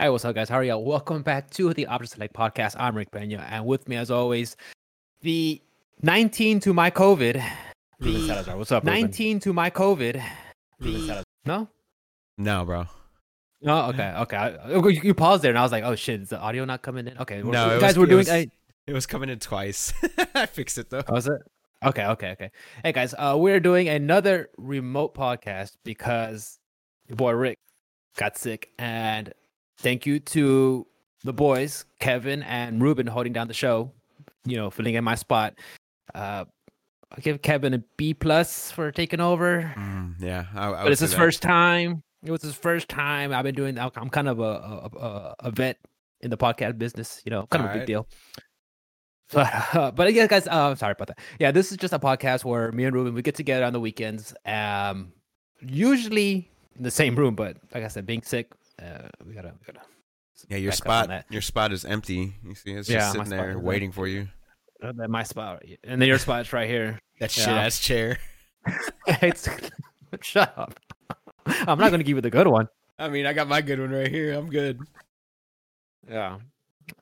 Hey, what's up, guys? How are y'all? Welcome back to the Opposite Select podcast. I'm Rick Pena, and with me, as always, the 19 to my COVID. Ruben Salazar. What's up, Ruben? 19 to my COVID. Ruben Salazar. No? No, bro. No, okay, okay. I, you, you paused there, and I was like, "Oh shit, is the audio not coming in?" Okay, No, it guys, was- we're it doing. was- I, It was coming in twice. I fixed it though. Is it? Okay, okay, okay. Hey guys, uh, we're doing another remote podcast because your boy Rick got sick, and thank you to the boys, Kevin and Ruben, holding down the show. You know, filling in my spot. Uh, I give Kevin a B plus for taking over, Mm, yeah, I, I but it's his that. first time. It was his first time. I've been doing. I'm kind of a a, a, vet in the podcast business. You know, kind of a big deal. But uh, but yeah, guys. Uh, I'm sorry about that. Yeah, this is just a podcast where me and Ruben we get together on the weekends. Um, usually in the same room, but like I said, being sick, uh, we gotta we gotta. Yeah, your back up on spot, your spot is empty. You see, it's Yeah, just sitting there waiting for you. Uh, that my spot, and then your spot's right here. That Yeah. shit ass chair. it's shut up. I'm not gonna give you the good one. I mean, I got my good one right here. I'm good. Yeah.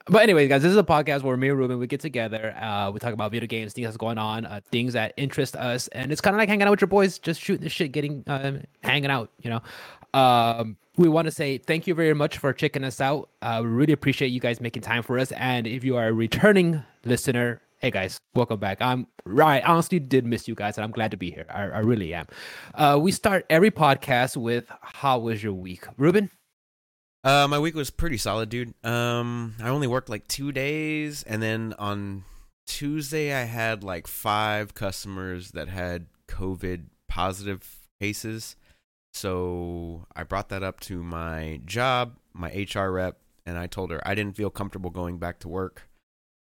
But anyway, guys, this is a podcast where me and Ruben we get together. Uh, we talk about video games, things that's going on, uh, things that interest us, and it's kind of like hanging out with your boys, just shooting the shit, getting um, hanging out. You know, um, we want to say thank you very much for checking us out. Uh, we really appreciate you guys making time for us. And if you are a returning listener, hey guys, welcome back. I'm right. Honestly did miss you guys, and I'm glad to be here. I, I really am. Uh, we start every podcast with "How was your week, Ruben?" Uh, my week was pretty solid, dude. Um, I only worked like two days, and then on Tuesday I had like five customers that had COVID positive cases. So I brought that up to my job, my HR rep, and I told her I didn't feel comfortable going back to work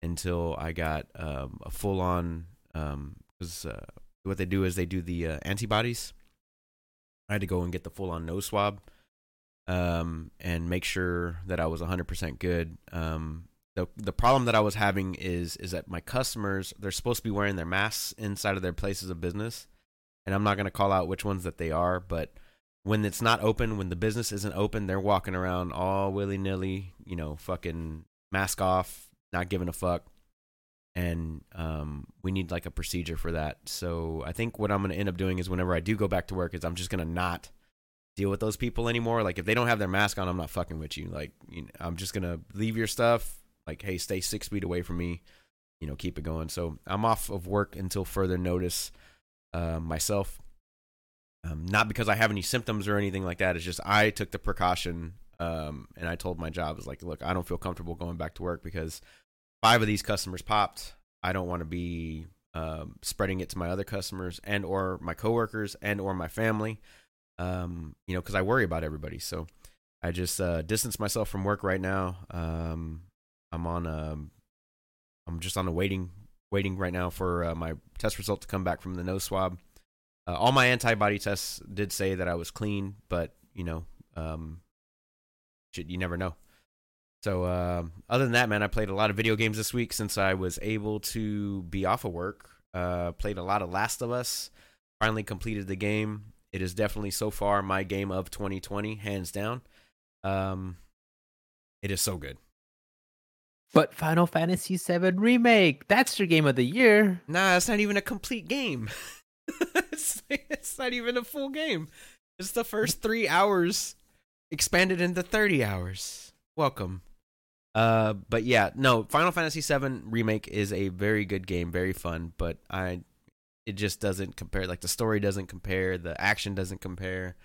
until I got um, a full on. Um, because uh, what they do is they do the uh, antibodies. I had to go and get the full on nose swab um, and make sure that I was 100% good. Um, the the problem that I was having is is that my customers they're supposed to be wearing their masks inside of their places of business, and I'm not going to call out which ones that they are, but when it's not open, when the business isn't open, they're walking around all willy nilly, you know, fucking mask off, not giving a fuck. And um, we need like a procedure for that. So I think what I'm going to end up doing is whenever I do go back to work, is I'm just going to not deal with those people anymore. Like if they don't have their mask on, I'm not fucking with you. Like you know, I'm just gonna leave your stuff. Like hey, stay six feet away from me. You know, keep it going. So I'm off of work until further notice. Uh, myself, um, not because I have any symptoms or anything like that. It's just I took the precaution, um, and I told my job is like, look, I don't feel comfortable going back to work because five of these customers popped. I don't want to be um, spreading it to my other customers and or my coworkers and or my family um, you know, because I worry about everybody. So I just uh, distance myself from work right now. Um, I'm on um, I'm just on a waiting waiting right now for uh, my test result to come back from the nose swab. Uh, all my antibody tests did say that I was clean, but you know, um, shit, you never know. So um, other than that, man, I played a lot of video games this week since I was able to be off of work. Uh, played a lot of Last of Us. Finally completed the game. It is definitely so far my game of 2020, hands down. Um, it is so good. But Final Fantasy VII Remake, that's your game of the year. Nah, it's not even a complete game. it's, it's not even a full game. It's the first three hours expanded into 30 hours. Welcome. Uh, but yeah, no, Final Fantasy VII Remake is a very good game, very fun, but I, it just doesn't compare. Like the story doesn't compare, the action doesn't compare,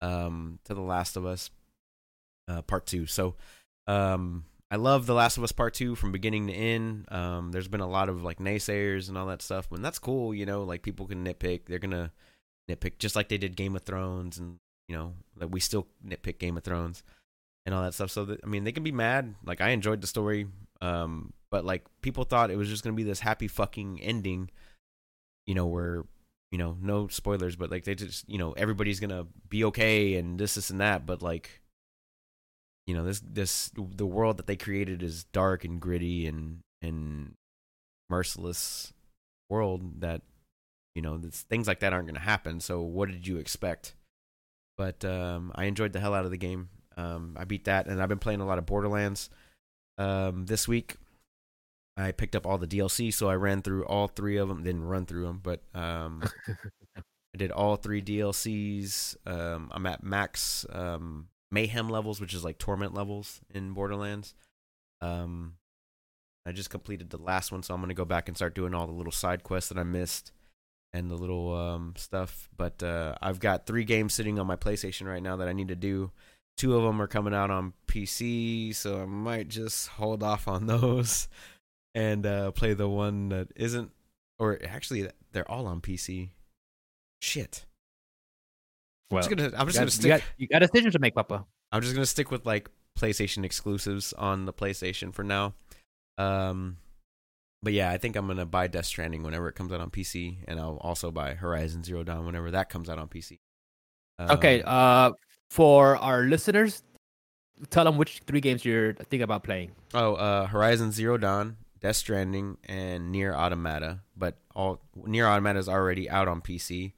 um, to The Last of Us, uh, Part Two. So, um, I love The Last of Us Part Two from beginning to end. Um, there's been a lot of like naysayers and all that stuff, and that's cool. You know, like people can nitpick. They're gonna nitpick just like they did Game of Thrones, and you know, like we still nitpick Game of Thrones and all that stuff. So that, I mean, they can be mad. Like I enjoyed the story, um, but like people thought it was just gonna be this happy fucking ending. You know, where you know no spoilers, but like they just you know everybody's gonna be okay and this this and that, but like you know this this the world that they created is dark and gritty and and merciless world that you know this, things like that aren't going to happen so what did you expect but um i enjoyed the hell out of the game Um, I beat that, and I've been playing a lot of Borderlands. Um, this week, I picked up all the DLC, so I ran through all three of them. Didn't run through them, but um, I did all three DLCs. Um, I'm at max um, mayhem levels, which is like torment levels in Borderlands. Um, I just completed the last one, so I'm gonna go back and start doing all the little side quests that I missed and the little um, stuff. But uh, I've got three games sitting on my PlayStation right now that I need to do. Two of them are coming out on PC, so I might just hold off on those and uh, play the one that isn't. Or actually, they're all on PC. Shit. Well, I'm just gonna. I'm just got, gonna you, stick. got, you got a decision to make, Papa. I'm just gonna stick with like PlayStation exclusives on the PlayStation for now. Um, but yeah, I think I'm gonna buy Death Stranding whenever it comes out on PC, and I'll also buy Horizon Zero Dawn whenever that comes out on PC. Okay, Um, uh, for our listeners, tell them which three games you're thinking about playing. Oh, uh, Horizon Zero Dawn, Death Stranding, and Nier Automata. But all Nier Automata is already out on PC,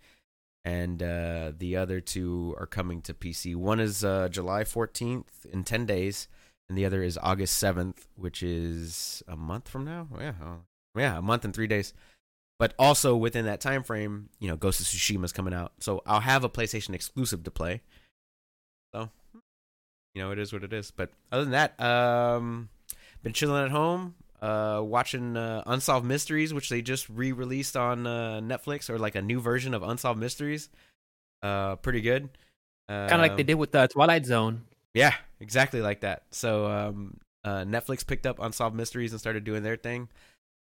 and uh, the other two are coming to PC. One is uh, July 14th in 10 days, and the other is August 7th, which is a month from now. Oh, yeah, oh, yeah, a month and three days. But also within that time frame, you know, Ghost of Tsushima is coming out, so I'll have a PlayStation exclusive to play. So, you know, it is what it is. But other than that, um, been chilling at home, uh, watching uh, Unsolved Mysteries, which they just re-released on uh, Netflix, or like a new version of Unsolved Mysteries. Uh, pretty good. Uh, Kind of like they did with the Twilight Zone. yeah, exactly like that. So um, uh, Netflix picked up Unsolved Mysteries and started doing their thing.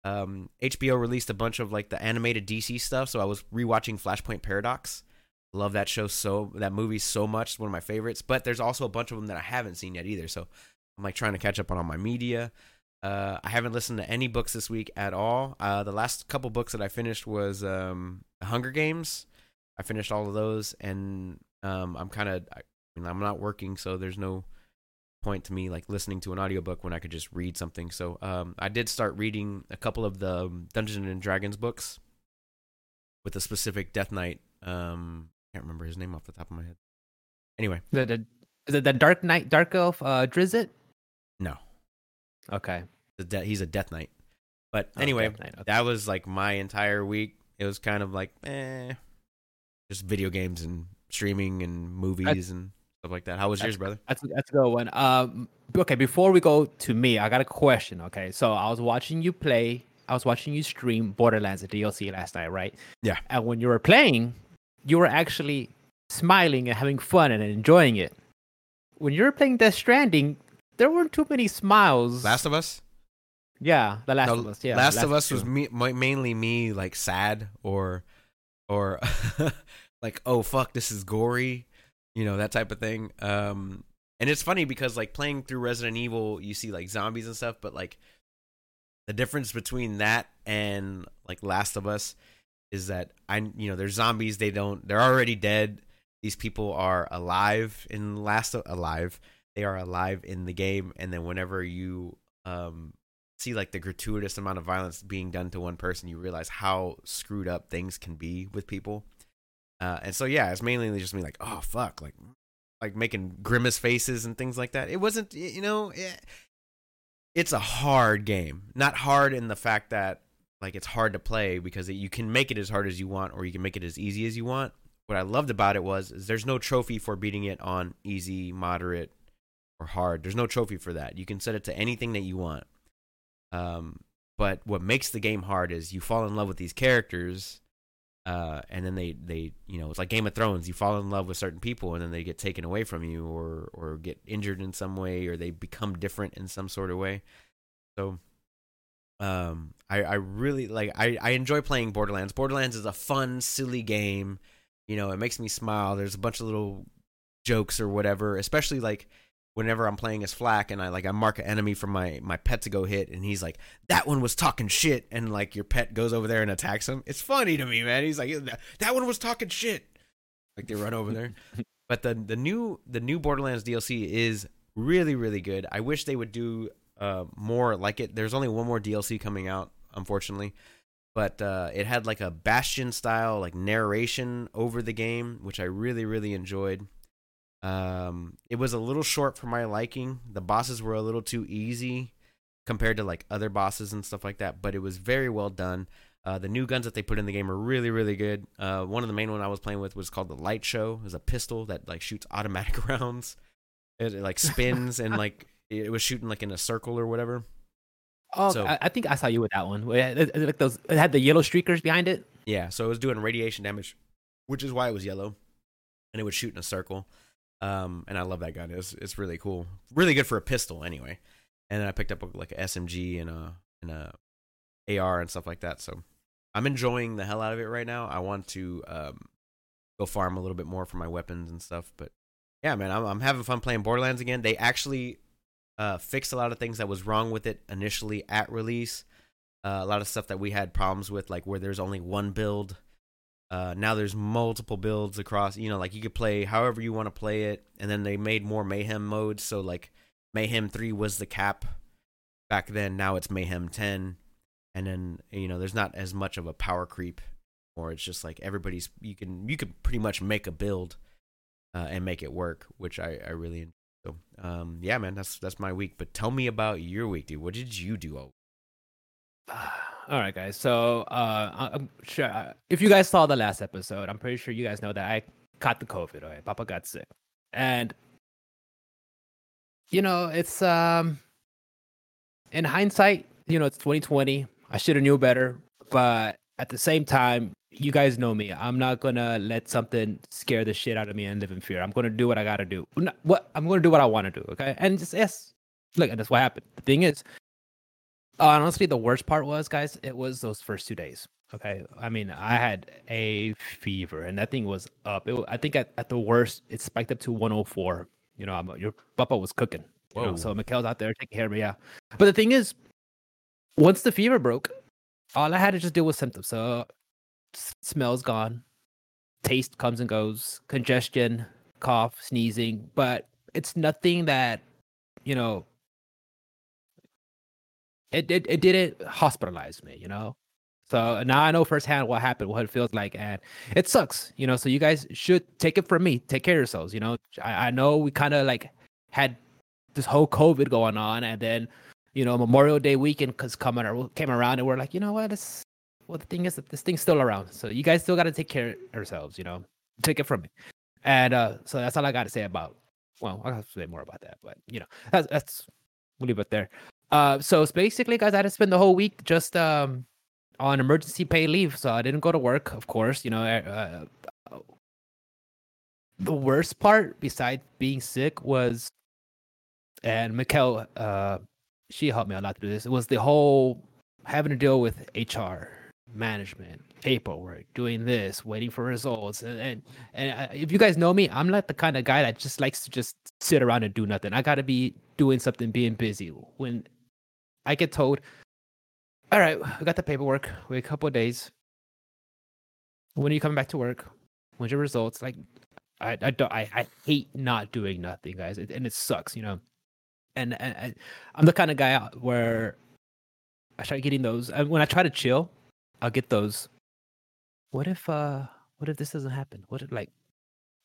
Um, HBO released a bunch of like the animated DC stuff, so I was rewatching Flashpoint Paradox. Love that show so that movie so much. It's one of my favorites. But there's also a bunch of them that I haven't seen yet either. So I'm like trying to catch up on all my media. Uh, I haven't listened to any books this week at all. Uh, the last couple books that I finished was um, Hunger Games. I finished all of those, and um, I'm kind of I mean, I'm not working, so there's no point to me like listening to an audiobook when I could just read something. So um, I did start reading a couple of the um, Dungeons and Dragons books with a specific Death Knight. Um, can't remember his name off the top of my head. Anyway, The, the, is it the Dark Knight, Dark Elf, uh, Drizzt? no, Okay. De- he's a Death Knight. But Oh, anyway, Knight, okay. that was like my entire week. It was kind of like, eh, just video games and streaming and movies and stuff like that. How was yours, brother? That's that's a good one. Um, okay, before we go to me, I got a question. Okay, so I was watching you play. I was watching you stream Borderlands the DLC last night, right? Yeah. And when you were playing, you were actually smiling and having fun and enjoying it. When you were playing Death Stranding, there weren't too many smiles. Last of Us. Yeah, The Last of Us. Yeah, Last of Us was me, my, mainly me like sad or or like oh fuck this is gory, you know that type of thing. Um, and it's funny because like playing through Resident Evil, you see like zombies and stuff, but like the difference between that and like Last of Us is that I you know they're zombies. They don't. They're already dead. These people are alive in Last of alive. They are alive in the game, and then whenever you um see like the gratuitous amount of violence being done to one person, you realize how screwed up things can be with people. Uh, and so yeah, it's mainly just me like, oh fuck, like like making grimace faces and things like that. It wasn't, you know, eh, it's a hard game. Not hard in the fact that like it's hard to play because it, you can make it as hard as you want or you can make it as easy as you want. What I loved about it was there's no trophy for beating it on easy, moderate, or hard. There's no trophy for that. You can set it to anything that you want. Um, but what makes the game hard is you fall in love with these characters, uh, and then they they you know it's like Game of Thrones. You fall in love with certain people, and then they get taken away from you, or or get injured in some way, or they become different in some sort of way. So, um, I I really like I I enjoy playing Borderlands. Borderlands is a fun, silly game. You know, it makes me smile. There's a bunch of little jokes or whatever, especially like whenever I'm playing as FL4K and I like I mark an enemy for my my pet to go hit and he's like that one was talking shit and like your pet goes over there and attacks him. It's funny to me, man. He's like that one was talking shit. Like they run over there. but the the new the new Borderlands DLC is really really good. I wish they would do uh more like it. There's only one more DLC coming out unfortunately. But uh, it had like a Bastion style like narration over the game, which I really really enjoyed. Um, it was a little short for my liking. The bosses were a little too easy compared to like other bosses and stuff like that, but it was very well done. Uh, the new guns that they put in the game are really, really good. Uh, one of the main one I was playing with was called the Light Show. It was a pistol that like shoots automatic rounds. It, it like spins and like it was shooting like in a circle or whatever. Oh, so, I, I, think I saw you with that one. It, like those, it had the yellow streakers behind it. Yeah, so it was doing radiation damage, which is why it was yellow, and it would shoot in a circle. Um, and I love that gun. It's it's really cool, really good for a pistol anyway. And then I picked up like a SMG and a and a AR and stuff like that. So I'm enjoying the hell out of it right now. I want to um, go farm a little bit more for my weapons and stuff. But yeah, man, I'm, I'm having fun playing Borderlands again. They actually uh, fixed a lot of things that was wrong with it initially at release. Uh, a lot of stuff that we had problems with, like where there's only one build. Uh, now there's multiple builds across. You know, like you could play however you want to play it, and then they made more mayhem modes. So like Mayhem three was the cap back then. Now it's Mayhem ten and then you know there's not as much of a power creep or it's just like everybody's you can you can pretty much make a build uh, and make it work which i i really enjoy so um yeah man that's that's my week but tell me about your week dude what did you do all all right guys so uh i'm sure uh, if you guys saw the last episode i'm pretty sure you guys know that i caught the covid all right papa got sick and you know it's um in hindsight you know it's 2020 I should have knew better, but at the same time, you guys know me. I'm not gonna let something scare the shit out of me and live in fear. I'm gonna do what I gotta do. What I'm gonna do what I want to do. Okay, and just yes, look, and that's what happened. The thing is, honestly, the worst part was, guys, it was those first two days. Okay, I mean, I had a fever, and that thing was up. It, I think at, at the worst, it spiked up to 104. You know, I'm, your papa was cooking. You know, so Mikhail's out there taking care of me. Yeah, but the thing is, once the fever broke, all I had to just deal with symptoms. So smell's gone, taste comes and goes, congestion, cough, sneezing, but it's nothing that you know. It it it didn't hospitalize me, you know. So now I know firsthand what happened, what it feels like, and it sucks, you know. So you guys should take it from me. Take care of yourselves, you know. I, I know we kind of like had this whole COVID going on, and then you know, Memorial Day weekend cause coming or came around and we're like, you know what? It's, well, the thing is that this thing's still around. So you guys still got to take care of yourselves, you know, take it from me. And uh, so that's all I got to say about, well, I'll have to say more about that, but you know, that's, that's, we'll leave it there. Uh, so basically, guys, I had to spend the whole week just um, on emergency pay leave. So I didn't go to work, of course, you know, uh, uh the worst part besides being sick was and Mikkel uh she helped me a lot through this. It was the whole having to deal with HR, management, paperwork, doing this, waiting for results, and and, and if you guys know me, I'm not the kind of guy that just likes to just sit around and do nothing. I got to be doing something, being busy. When I get told, "All right, we got the paperwork. Wait a couple of days. When are you coming back to work? When's your results?" Like, I I don't I, I hate not doing nothing, guys, it, and it sucks, you know and, and I'm the kind of guy where I start getting those. And When I try to chill, I'll get those. What if uh what if this doesn't happen? What if like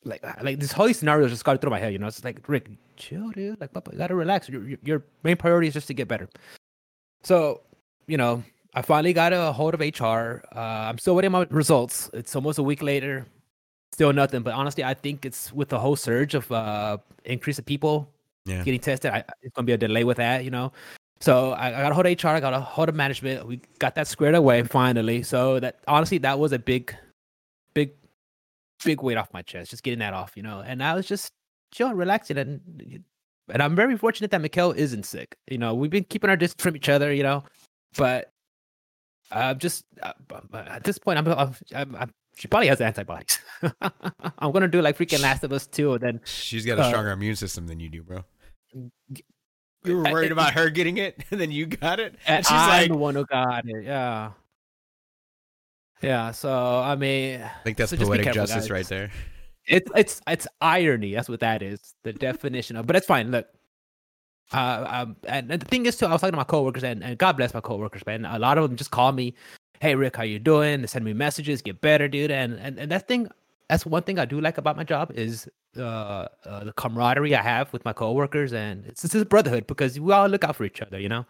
like like this whole scenario just got through my head, you know? It's like Rick, chill, dude. Like, you gotta relax. Your, your main priority is just to get better. So, you know, I finally got a hold of HR. Uh, I'm still waiting my results. It's almost a week later, still nothing. But honestly, I think it's with the whole surge of uh, increase of people yeah. getting tested. I, it's gonna be a delay with that, you know. So I, I got a hold of HR, I got a hold of management. We got that squared away finally. So that honestly, that was a big, big, big weight off my chest. Just getting that off, you know. And I was just chill, relaxing, and and I'm very fortunate that Mikkel isn't sick. You know, we've been keeping our distance from each other, you know, but I'm just uh, at this point, I'm, I'm, I'm she probably has antibodies. I'm gonna do like freaking Last of Us two, and then she's got a uh, stronger uh, immune system than you do, bro. You were worried I, about her getting it, and then you got it. And she's I'm like, the one who got it. Yeah, yeah. So I mean, I think that's so poetic careful, justice guys. right there. It's it's it's irony. That's what that is. The definition of. But it's fine. Look, uh, um, and, and, the thing is too, I was talking to my coworkers, and, and God bless my coworkers, man. A lot of them just call me hey Rick, how you doing? They send me messages, get better, dude. And and, and that thing, that's one thing I do like about my job is uh, uh, the camaraderie I have with my coworkers, and it's it's a brotherhood because we all look out for each other, you know.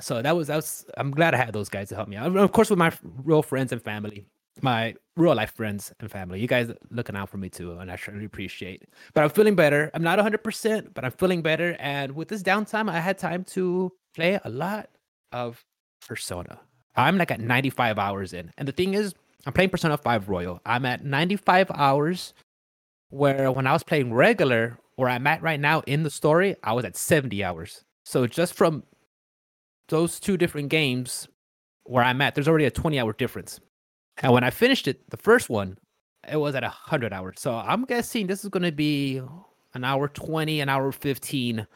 So that was that was. I'm glad I had those guys to help me out. Of course, with my real friends and family, my real life friends and family. You guys looking out for me too, and I truly appreciate. But I'm feeling better. I'm not 100, percent but I'm feeling better. And with this downtime, I had time to play a lot of Persona. I'm like at 95 hours in, and the thing is, I'm playing Persona 5 Royal. I'm at 95 hours, where when I was playing regular, where I'm at right now in the story, I was at 70 hours. So just from those two different games where I'm at, there's already a 20 hour difference. And when I finished it, the first one, it was at 100 hours. So I'm guessing this is going to be an hour 20, an hour 15.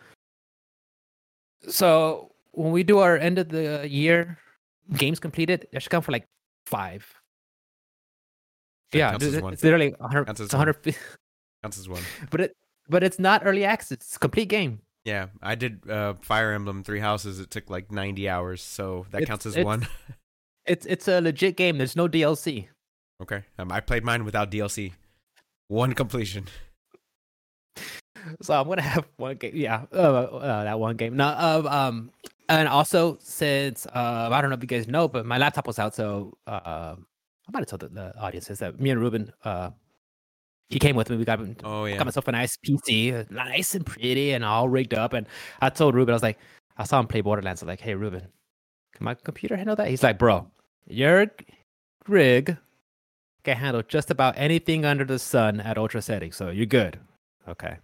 So when we do our end of the year games completed, that should come for like five. yeah, it's literally 100. Counts it's 100. Counts as one. But it, but it's not early access. It's complete game. Yeah, I did uh, Fire Emblem Three Houses. It took like 90 hours, so that it's, counts as one. It's it's a legit game. There's no DLC. Okay, um, I played mine without DLC. One completion. So I'm gonna have one game. Yeah, uh, uh, that one game. No, uh, um, and also since uh, I don't know if you guys know, but my laptop was out, so uh, I might have told the, the audience is that me and Ruben, uh, he came with me. We got oh yeah, got myself a nice PC, nice and pretty, and all rigged up. And I told Ruben, I was like, I saw him play Borderlands. I was like, hey Ruben, can my computer handle that? He's like, bro, your rig can handle just about anything under the sun at ultra settings, so you're good. Okay.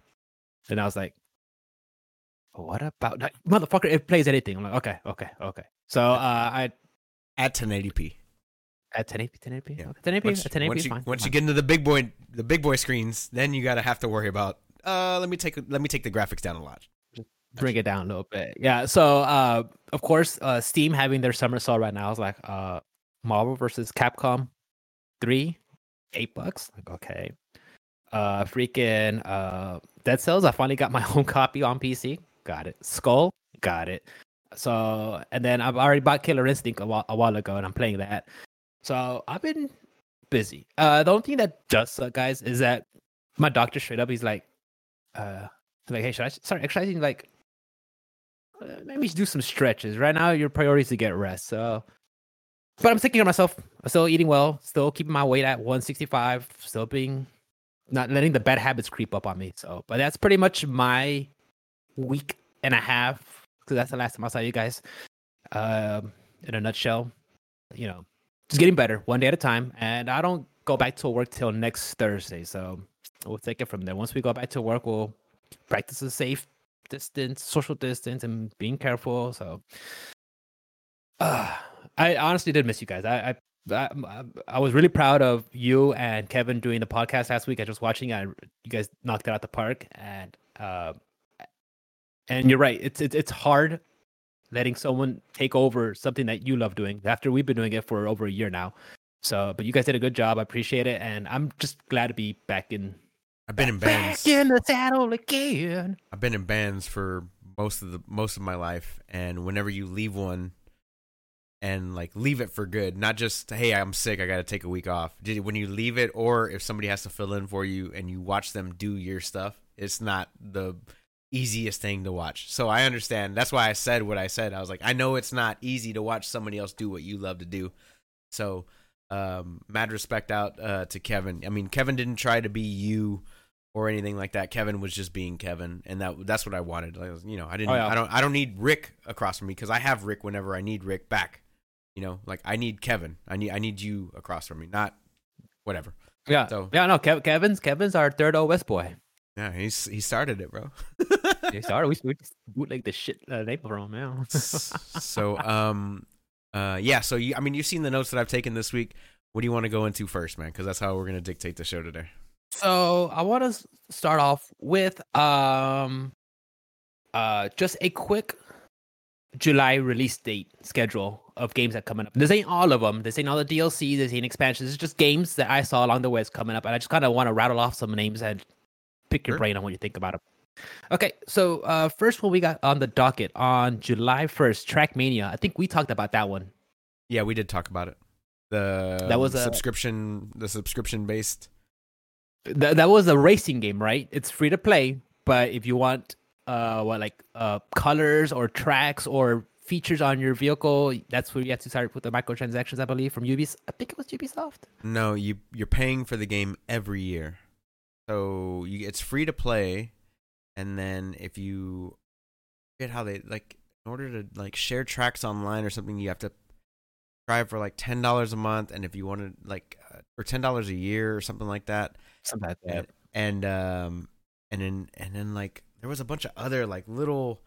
And I was like, what about that? motherfucker? It plays anything. I'm like, okay, okay, okay. So uh, I at 1080p. At 1080p, 1080p, yeah. 1080p, once, 1080p. Once, you, fine, once fine. you get into the big boy, the big boy screens, then you gotta have to worry about. Uh, let me take let me take the graphics down a lot bring it down a little bit. Yeah. So uh of course uh Steam having their summer sale right now is like uh Marvel versus Capcom 3 8 bucks. Like okay. Uh freaking uh Dead Cells I finally got my own copy on PC. Got it. Skull got it. So and then I've already bought Killer Instinct a while, a while ago and I'm playing that. So I've been busy. Uh the only thing that does suck guys is that my doctor straight up he's like uh like hey should I start exercising like maybe do some stretches. Right now, your priority is to get rest. So, but I'm care of myself. I'm still eating well. Still keeping my weight at 165. Still being not letting the bad habits creep up on me. So, but that's pretty much my week and a half because that's the last time I saw you guys. Um, in a nutshell, you know, just getting better one day at a time. And I don't go back to work till next Thursday. So we'll take it from there. Once we go back to work, we'll practice a safe distance, social distance, and being careful. So, uh, I honestly did miss you guys. I, I, I, I was really proud of you and Kevin doing the podcast last week. I was watching it. You guys knocked it out the park, and uh, and you're right. It's it's it's hard letting someone take over something that you love doing after we've been doing it for over a year now. So, but you guys did a good job. I appreciate it, and I'm just glad to be back in I've been in bands. Back in the saddle again. I've been in bands for most of the most of my life, and whenever you leave one, and like leave it for good, not just hey I'm sick, I got to take a week off. When you leave it, or if somebody has to fill in for you, and you watch them do your stuff, it's not the easiest thing to watch. So I understand. That's why I said what I said. I was like, I know it's not easy to watch somebody else do what you love to do. So um mad respect out uh to Kevin. I mean, Kevin didn't try to be you or anything like that. Kevin was just being Kevin, and that that's what I wanted. Like, you know, I didn't. Oh, yeah. I don't. I don't need Rick across from me because I have Rick whenever I need Rick back. You know, like I need Kevin. I need. I need you across from me, not whatever. Yeah. So yeah, no. Kev, Kevin's Kevin's our third O West boy. Yeah, he's he started it, bro. he started. We we bootleg the shit uh, name from him now. so um, uh, yeah. So you, I mean, you've seen the notes that I've taken this week. What do you want to go into first, man? Because that's how we're gonna dictate the show today. So I want to start off with um, uh, just a quick July release date schedule of games that coming up. This ain't all of them. This ain't all the DLC. This ain't expansions. It's just games that I saw along the way is coming up, and I just kind of want to rattle off some names and pick your sure. brain on what you think about them. Okay, so uh, first one we got on the docket on July first, Trackmania. I think we talked about that one. Yeah, we did talk about it. The that was a subscription, the subscription based Th- that was a racing game, right? It's free to play, but if you want uh what like uh colors or tracks or features on your vehicle, that's where you have to start with the microtransactions, I believe, from Ubisoft. I think it was Ubisoft. No, you you're paying for the game every year, so you, it's free to play, and then if you forget how they like in order to like share tracks online or something, you have to try for like ten dollars a month, and if you wanted like uh, or ten dollars a year or something like that, Something like that. and, and um and then and then like there was a bunch of other like little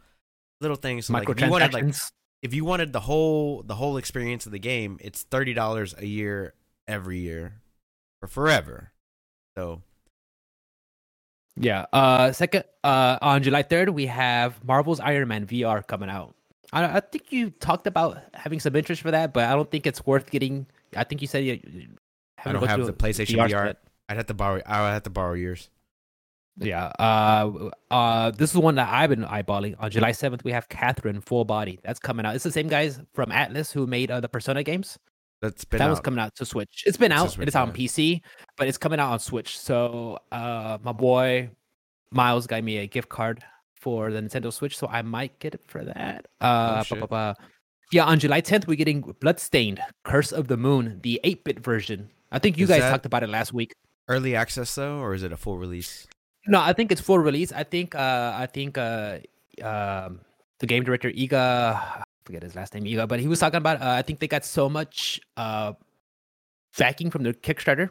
little things. So, like, if you wanted like if you wanted the whole the whole experience of the game, it's thirty dollars a year every year for forever. So Yeah. Uh, second, uh, on July third, we have Marvel's Iron Man VR coming out. I, I think you talked about having some interest for that, but I don't think it's worth getting. I think you said you. you I don't have the PlayStation VR VR. I'd have to borrow. I would have to borrow yours. Yeah. Uh, uh, this is the one that I've been eyeballing. On July seventh, we have Catherine Full Body. That's coming out. It's the same guys from Atlus who made uh, the Persona games. That's been that out. was coming out to Switch. It's been It's out. Switch, it's out on. PC, but it's coming out on Switch. So, uh, my boy Miles got me a gift card for the Nintendo Switch, so I might get it for that. Uh, Oh, shit. ba- ba- ba. yeah, on July 10th, we're getting Bloodstained: Curse of the Moon, the 8-bit version. I think you Is guys that- talked about it last week. Early access though, or is it a full release? No, I think it's full release. I think uh I think uh um the game director Iga I forget his last name Iga, but he was talking about uh, I think they got so much uh backing from the Kickstarter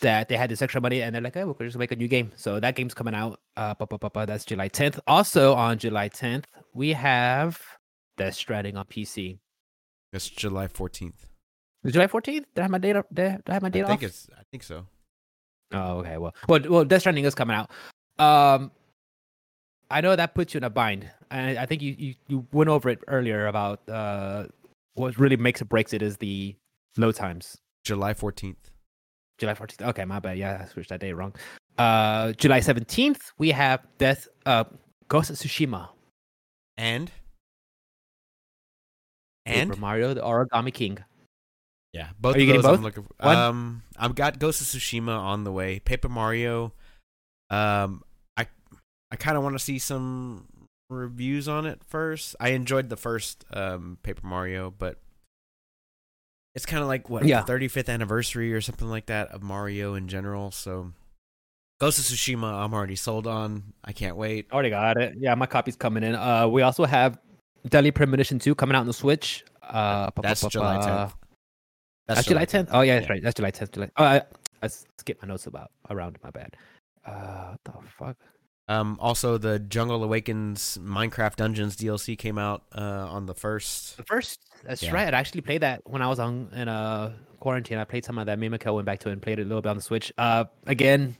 that they had this extra money and they're like, oh, we'll just make a new game. So that game's coming out. Uh pa- pa- pa, that's July 10th. Also on July 10th, we have Death Stranding on PC. It's July fourteenth. Is July 14th? Did I have my date up? Did I have my date I think off? it's. I think so. Oh, okay. Well, well, well, Death Stranding is coming out. Um, I know that puts you in a bind, and I think you, you, you went over it earlier about uh, what really makes or breaks it is the load times. July fourteenth. July 14th. Okay, my bad. Yeah, I switched that day wrong. Uh, July 17th, we have Death, uh, Ghost of Tsushima, And. And Mario, the Origami King. Yeah, both Are you of getting those I'm both? looking for. One? Um, I've got Ghost of Tsushima on the way. Paper Mario. Um, I I kind of want to see some reviews on it first. I enjoyed the first um Paper Mario, but it's kind of like what Yeah. 35th anniversary or something like that of Mario in general. So Ghost of Tsushima, I'm already sold on. I can't wait. Already got it. Yeah, my copy's coming in. Uh, we also have Deadly Premonition 2 coming out on the Switch. Uh, That's July pa- 10th. That's, July 10th. Oh yeah, that's Yeah. right. That's July 10th. July. Oh, I, I skipped my notes about around. My bad. Uh, what the fuck? Um, also, the Jungle Awakens Minecraft Dungeons DLC came out uh, on the first. The first. That's Yeah. right. I actually played that when I was on in uh quarantine. I played some of that. Me went back to it and played it a little bit on the Switch. Uh, again,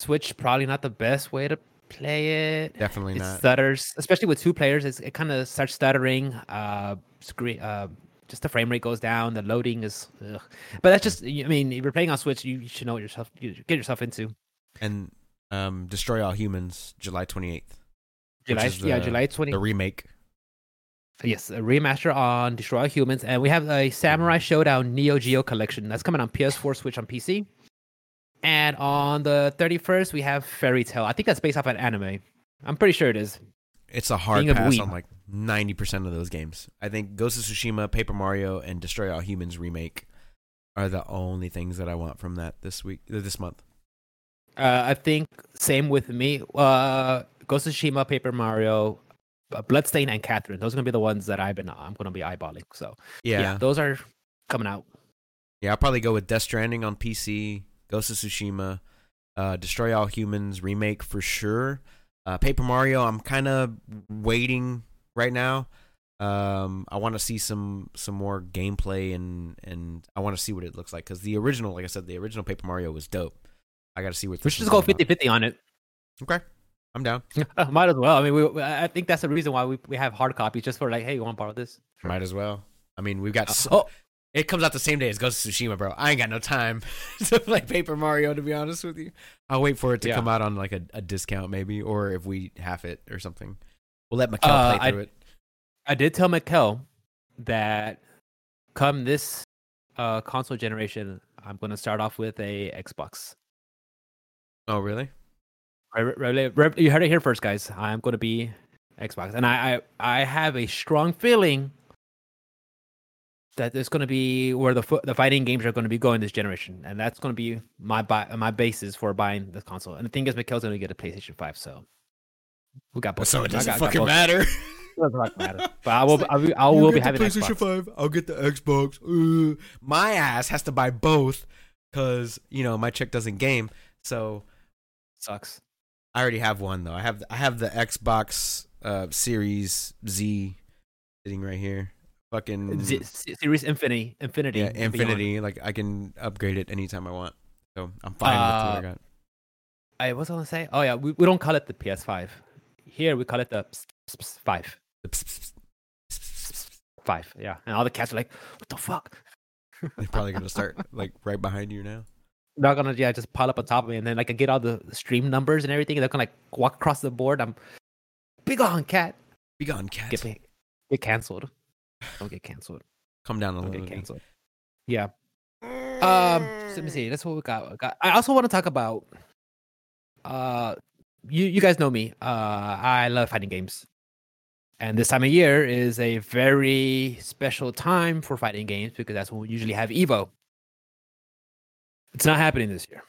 Switch probably not the best way to play it. Definitely it not. stutters, especially with two players. It's, it kind of starts stuttering. Uh, screen. Uh, just the frame rate goes down. The loading is. Ugh. But that's just. I mean, if you're playing on Switch, you should know what yourself. You get yourself into. and um, Destroy All Humans, July 28th. July, is yeah, the- July twenty. The remake. Yes, a remaster on Destroy All Humans, and we have a Samurai Shodown Neo Geo collection that's coming on PS4, Switch, on PC. And on the 31st, we have Fairy Tail. I think that's based off an anime. I'm pretty sure it is. It's a hard Being pass on like 90% of those games. I think Ghost of Tsushima, Paper Mario, and Destroy All Humans remake are the only things that I want from that this week, uh, this month. Uh, I think same with me. Uh, Ghost of Tsushima, Paper Mario, uh, Bloodstain, and Catherine. Those are gonna be the ones that I've been. I'm gonna be eyeballing. So Yeah. yeah, those are coming out. Yeah, I'll probably go with Death Stranding on PC, Ghost of Tsushima, uh, Destroy All Humans remake for sure. Uh, Paper Mario, I'm kind of waiting right now. Um, I want to see some some more gameplay and and I want to see what it looks like because the original, like I said, the original Paper Mario was dope. I got to see what We should just go all 50 50 on it. Okay, I'm down. Might as well. I mean, we, I think that's the reason why we, we have hard copies just for like, hey, you want to borrow this? Might as well. I mean, we've got. So, Oh, It comes out the same day as Ghost of Tsushima, bro. I ain't got no time to play Paper Mario, to be honest with you. I'll wait for it to Yeah. come out on like a, a discount, maybe, or if we half it or something. We'll let Mikkel Uh, play I- through it. I did tell Mikkel that come this uh, console generation, I'm going to start off with a Xbox. Oh, really? You heard it here first, guys. I'm going to be Xbox, and I, I, I have a strong feeling that it's going to be where the the fighting games are going to be going this generation, and that's going to be my buy, my basis for buying the console. And the thing is, Mikhail's going to get a PlayStation Five, so we got both. So it doesn't got, fucking got matter. doesn't matter. But I will. I will, I will be having PlayStation Five. I'll get the Xbox. Uh, my ass has to buy both because you know my chick doesn't game, so sucks. I already have one though. I have I have the Xbox uh, Series Z sitting right here. Fucking Z- Series Infinity, Infinity, yeah, Infinity. Like I can upgrade it anytime I want, so I'm fine uh, with what I got. I was gonna say, oh yeah, we, we don't call it the PS5. Here we call it the five. Five, yeah, and all the cats are like, "What the fuck?" They're probably gonna start like right behind you now. They're not gonna yeah just pile up on top of me, and then like I get all the stream numbers and everything. And they're gonna like walk across the board. I'm big on cat. Big on cat. Get, get canceled. Don't get canceled. Come down a Don't little. Get canceled. Yeah. Um. So let me see. That's what we got. We got. I also want to talk about. Uh, you you guys know me. Uh, I love fighting games. And this time of year is a very special time for fighting games because that's when we usually have Evo. It's not happening this year.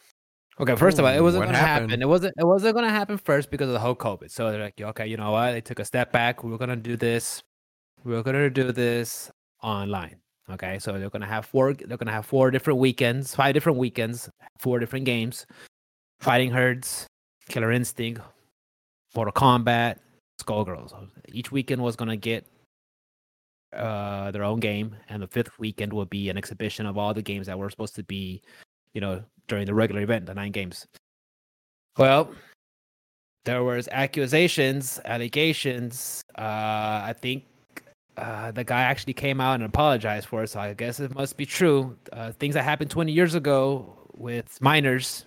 Okay, first Ooh, of all, it wasn't going to happen. It wasn't. It wasn't going to happen first because of the whole COVID. So they're like, okay, you know what? They took a step back. We are going to do this. We are going to do this online. Okay, so they're going to have four. They're going to have four different weekends, five different weekends, four different games: Fighting Herds, Killer Instinct, Mortal Kombat, Skullgirls. Each weekend was going to get uh, their own game, and the fifth weekend will be an exhibition of all the games that were supposed to be, you know, during the regular event, the nine games. Well, there was accusations, allegations. Uh, I think uh, the guy actually came out and apologized for it, so I guess it must be true. Uh, things that happened 20 years ago with minors,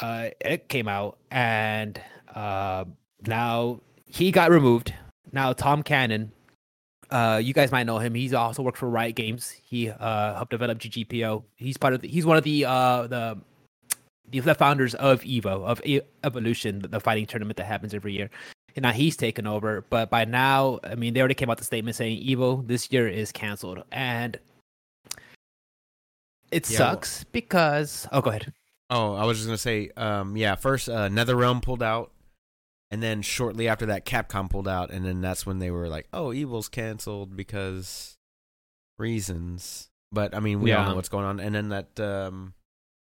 uh, it came out, and uh, now he got removed. Now Tom Cannon, uh, you guys might know him. He's also worked for Riot Games. He uh, helped develop GGPO. He's part of. The, he's one of the uh, the the founders of Evo of e- Evolution, the fighting tournament that happens every year. And now he's taken over. But by now, I mean, they already came out the statement saying Evo this year is canceled, and it yeah, sucks well, because. Oh, go ahead. Oh, I was just gonna say, um, yeah. First, uh, NetherRealm pulled out and then shortly after that capcom pulled out and then that's when they were like oh evil's canceled because reasons but i mean we yeah. all know what's going on and then that um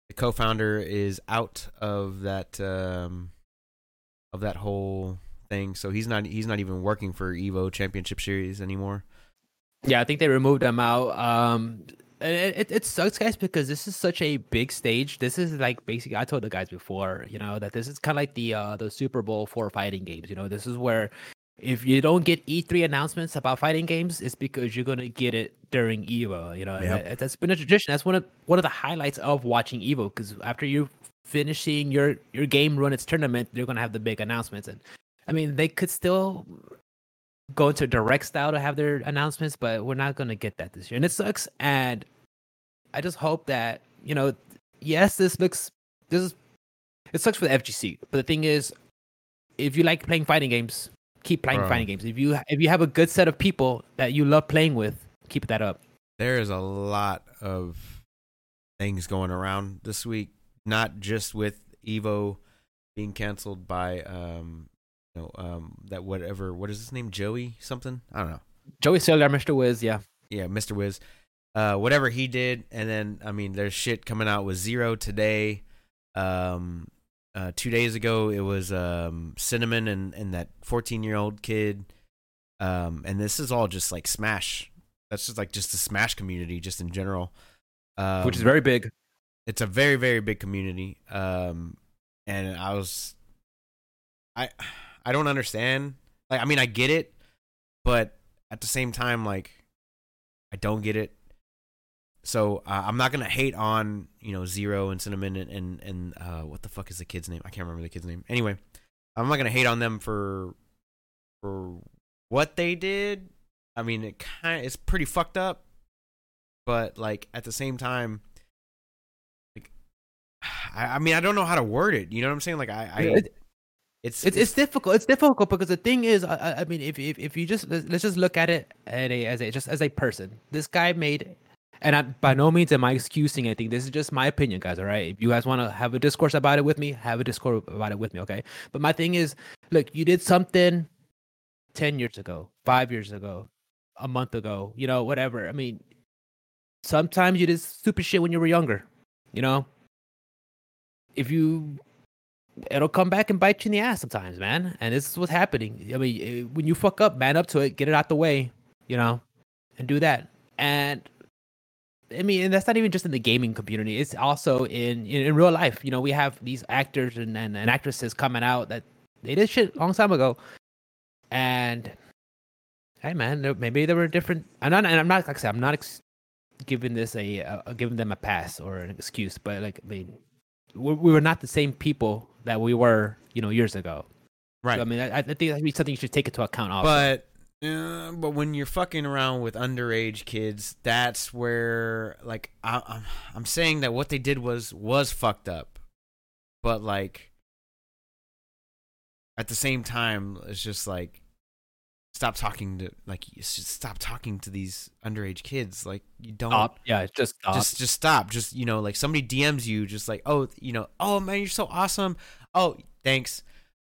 the co-founder is out of that um of that whole thing so he's not he's not even working for evo championship series anymore yeah i think they removed him out um it, it, it sucks guys because this is such a big stage this is like basically i told the guys before you know that this is kind of like the uh the super bowl for fighting games you know this is where if you don't get E3 announcements about fighting games, it's because you're gonna get it during Evo. You know, yep. that's been a tradition. That's one of one of the highlights of watching Evo. Because after you finishing your your game run its tournament, you're gonna have the big announcements. And I mean, they could still go into direct style to have their announcements, but we're not gonna get that this year, and it sucks. And I just hope that you know, yes, this looks this is it sucks for the FGC, but the thing is, if you like playing fighting games, keep playing Bro. fighting games. If you if you have a good set of people that you love playing with, keep that up. There is a lot of things going around this week, not just with Evo being canceled by um know um that whatever what is his name? Joey something? I don't know. Joey Sailor Mr. Wiz yeah. Yeah Mr. Wiz. Uh whatever he did and then I mean there's shit coming out with Zero today. Um uh two days ago it was um Cinnamon and and that 14 year old kid. Um and this is all just like Smash. That's just like just the Smash community just in general. Um, which is very big. It's a very very big community. Um and I was I I don't understand. Like I mean I get it, but at the same time like I don't get it. So uh, I'm not gonna hate on you know Zero and Cinnamon and and, and uh, what the fuck is the kid's name? I can't remember the kid's name. Anyway, I'm not gonna hate on them for for what they did. I mean, it kind it's pretty fucked up, but like at the same time, like I, I mean, I don't know how to word it. You know what I'm saying? Like, I, I It- it's, it's, it's difficult. It's difficult because the thing is, I, I- mean, if, if if you just let's let's just look at it at a, as a just as a person, this guy made, and I, by no means am I excusing anything. This is just my opinion, guys. All right, if you guys want to have a discourse about it with me, have a discourse about it with me. Okay, but my thing is, look, you did something ten years ago, five years ago, a month ago, you know, whatever. I mean, sometimes you did stupid shit when you were younger, you know. If you it'll come back and bite you in the ass sometimes, man. And this is what's happening. I mean, eh, when you fuck up, man up to it, get it out the way, you know, and do that. And I mean, and that's not even just in the gaming community. It's also in in, in real life. You know, we have these actors and, and, and actresses coming out that they did shit a long time ago. And hey, man, maybe there were different. I'm not, and I'm not like I said, I'm not ex- giving this a, uh giving them a pass or an excuse, but like I mean, we, we were not the same people that we were, you know, years ago. right. So, I mean, I, I think that'd be something you should take into account. Also, But uh, but when you're fucking around with underage kids, that's where like I, I'm I'm saying that what they did was was fucked up, but like at the same time, it's just like stop talking to like stop talking to these underage kids. Like you don't stop. Yeah, just stop. just just stop. Just you know, like somebody DMs you, just like oh you know oh man you're so awesome. Oh thanks,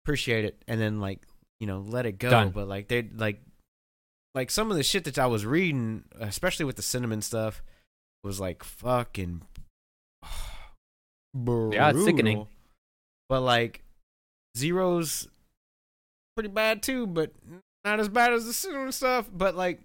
appreciate it, and then like you know let it go. Done. But like they like like some of the shit that I was reading, especially with the cinnamon stuff, was like fucking Yeah, it's sickening. But like zeros pretty bad too, but not as bad as the cinnamon stuff. But like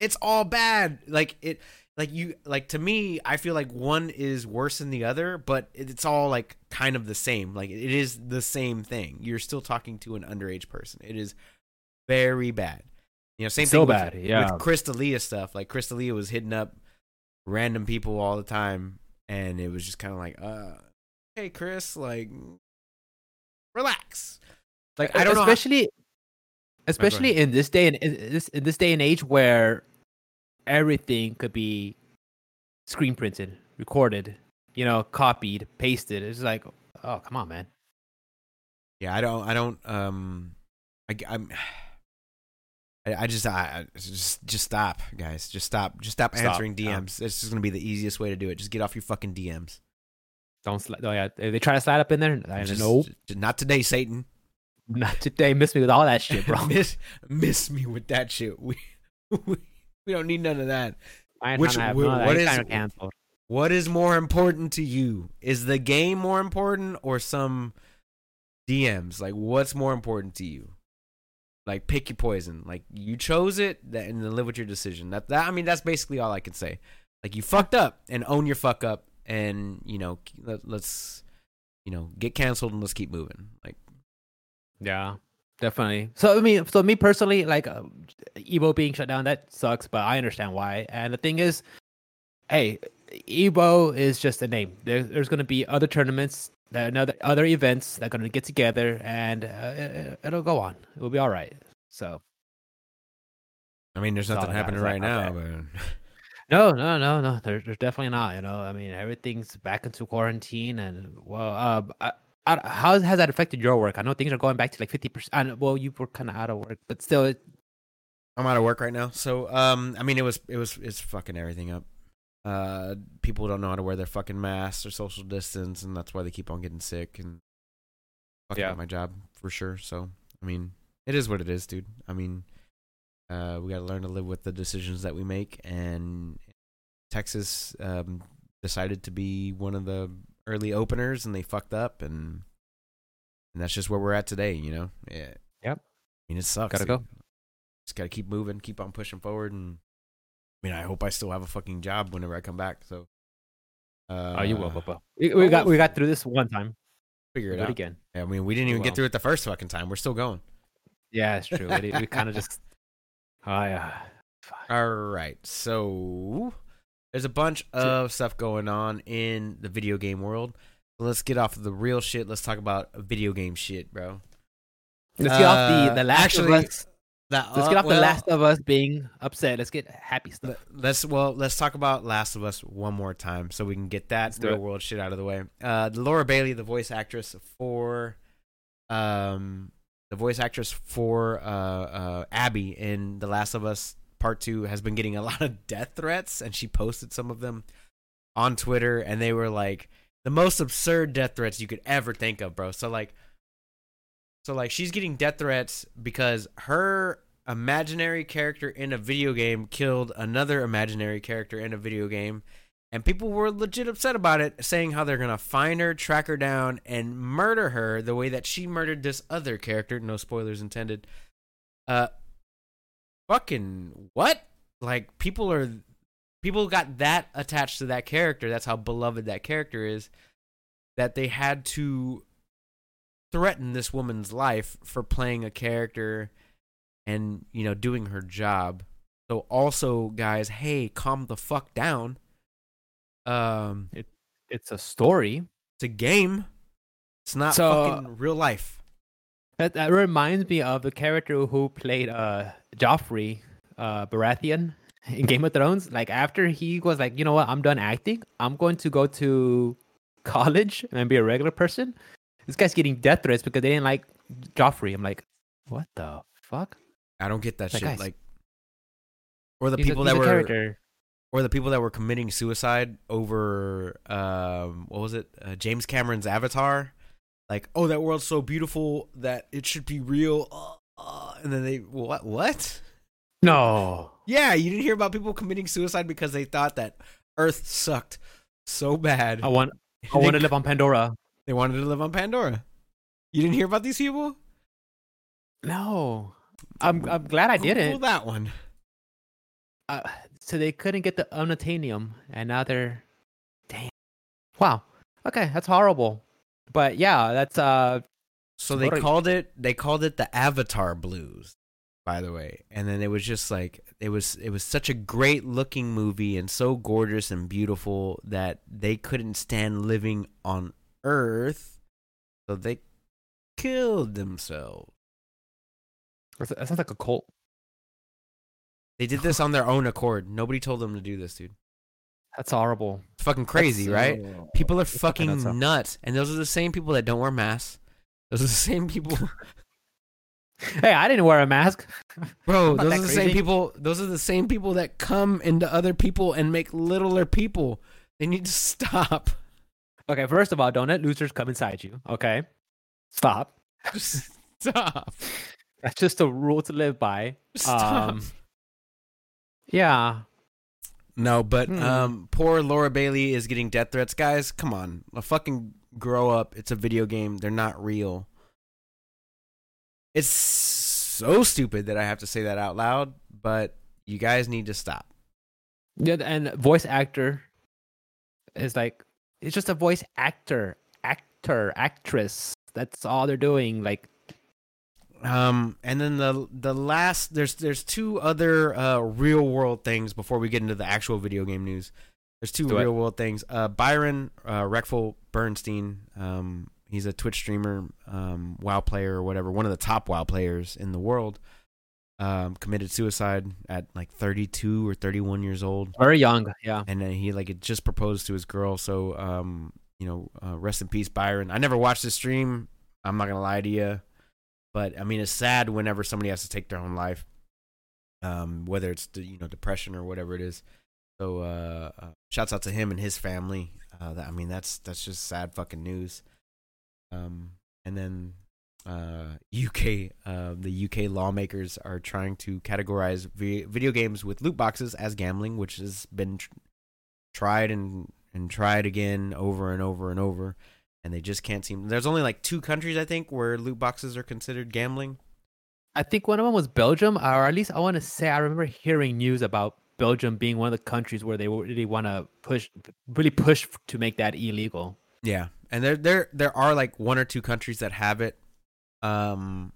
it's all bad. Like it like you like to me i feel like one is worse than the other but it's all like kind of the same like it is the same thing you're still talking to an underage person it is very bad you know same So thing with, bad, yeah. with crystalia stuff like crystalia was hitting up random people all the time and it was just kind of like uh hey chris like relax like i don't know how- especially in this day and in this in this day and age where everything could be screen printed, recorded, you know, copied, pasted. It's like, oh, come on, man. Yeah, I don't. I don't. Um, I, I'm. I, I just. I just. Just stop, guys. Just stop. Just stop, Stop, answering. DMs. It's just gonna be the easiest way to do it. Just get off your fucking DMs. Don't slide. Oh yeah, they try to slide up in there. Just, nope, just- not today, Satan. Not today. Miss me with all that shit, bro. miss, miss me with that shit. We, we, we don't need none of that. Which- trying to have wh- none of that. what is-. What is more important to you? Is the game more important or some DMs? Like, what's more important to you? Like, pick your poison. Like, you chose it, that, and then live with your decision. That, that I mean, that's basically all I can say. Like, you fucked up, and own your fuck up, and you know, let, let's, you know, get canceled and let's keep moving. Like, Yeah, definitely. So I mean, so me personally, like uh, Evo being shut down, that sucks, but I understand why. And the thing is, hey, Evo is just a name. There, there's going to be other tournaments, that another other events that are going to get together, and uh, it, it'll go on. It will be all right. So I mean, there's nothing happening right that- now, okay. but no, no, no, no. There, there's definitely not. You know, I mean, everything's back into quarantine, and well, uh, I, I, how has that affected your work? I know things are going back to like fifty percent. Well, you were kind of out of work, but still, it, I'm out of work right now. So, um, I mean, it was, it was, it's fucking everything up. Uh, people don't know how to wear their fucking masks or social distance, and that's why they keep on getting sick and fucking Yeah. up my job for sure. So, I mean, it is what it is, dude. I mean, uh, we got to learn to live with the decisions that we make, and Texas um decided to be one of the early openers, and they fucked up, and and that's just where we're at today. You know, yeah. Yep. I mean, it sucks. Gotta dude. go. Just gotta keep moving, keep on pushing forward, and I mean, I hope I still have a fucking job whenever I come back. So, uh, oh, you will, Bubba. We, we got we got through this one time. figure it Do it out. again. Yeah, I mean, we didn't We even get through it the first fucking time. We're still going. Yeah, it's true. we we kind of just. Oh yeah. Fuck. All right, so there's a bunch of stuff going on in the video game world. Let's get off of the real shit. Let's talk about video game shit, bro. Let's get off Uh, the the last actually, of us. let's get off well, the Last of Us being upset. Let's get happy stuff. Let's well, let's talk about Last of Us one more time so we can get that real it. world shit out of the way. Uh, Laura Bailey, the voice actress for, um, the voice actress for uh, uh, Abby in The Last of Us Part Two, has been getting a lot of death threats, and she posted some of them on Twitter, and they were like the most absurd death threats you could ever think of, bro. So like, so like she's getting death threats because her imaginary character in a video game killed another imaginary character in a video game and people were legit upset about it saying how they're gonna find her track her down and murder her the way that she murdered this other character no spoilers intended uh fucking what? Like people are people got that attached to that character. That's how beloved that character is that they had to threaten this woman's life for playing a character and you know doing her job. So also guys hey calm the fuck down. Um It's a story. it's a game. It's not So- fucking real life That, that reminds me of the character who played uh Joffrey uh Baratheon in Game of Thrones. Like after he was like, you know what, I'm done acting. I'm going to go to college and be a regular person. This guy's getting death threats because they didn't like Joffrey. I'm like, what the fuck? i don't get that shit guys, like or the He's a- people he's that were character. or the people that were committing suicide over um what was it uh, James Cameron's Avatar like oh that world's so beautiful that it should be real uh, uh, and then they what what No. yeah you didn't hear about people committing suicide because they thought that Earth sucked so bad I want I want to live on Pandora. they wanted to live on Pandora you didn't hear about these people No. I'm I'm glad I Google didn't. that one uh, so they couldn't get the unobtainium, and now they're, damn, wow, okay, that's horrible. But yeah, that's uh, So they What are- called it they called it the Avatar Blues, by the way. And then it was just like it was it was such a great looking movie and so gorgeous and beautiful that they couldn't stand living on Earth. So they killed themselves. that sounds like a cult. They did this on their own accord. Nobody told them to do this, dude. That's horrible. It's fucking crazy, That's, right? uh, People are fucking nuts. And those are the same people that don't wear masks. Those are the same people Hey, I didn't wear a mask. Bro, those are the crazy. same people. Those are the same people that come into other people and make littler people. They need to stop. Okay, first of all, don't let losers come inside you. Okay, stop. Stop. That's just a rule to live by. Stop. Um, yeah, no, but Hmm. um, poor Laura Bailey is getting death threats. Guys, come on, a fucking grow up. It's a video game. They're not real. It's so stupid that I have to say that out loud, but you guys need to stop. yeah, and voice actor is like it's just a voice actor, actor, actress. That's all they're doing. Like, Um, and then the the last there's there's two other uh real world things before we get into the actual video game news. There's two real world things. Uh, Byron uh, Reckful Bernstein, um, he's a Twitch streamer, um, WoW player or whatever, one of the top WoW players in the world. Um, committed suicide at like 32 or 31 years old very young. Yeah, and then he like had just proposed to his girl. So um, you know, uh, rest in peace, Byron. I never watched the stream. I'm not gonna lie to you, but I mean, it's sad whenever somebody has to take their own life, um, whether it's you know depression or whatever it is. So uh, uh, shouts out to him and his family. Uh, that, I mean, that's that's just sad fucking news. Um, and then uh, UK, uh, the UK lawmakers are trying to categorize vi- video games with loot boxes as gambling, which has been tr- tried and and tried again over and over and over, and they just can't seem. There's only like two countries I think where loot boxes are considered gambling. I think one of them was Belgium, or at least I want to say I remember hearing news about Belgium being one of the countries where they really want to push, really push to make that illegal. Yeah, and there there there are like one or two countries that have it. Um,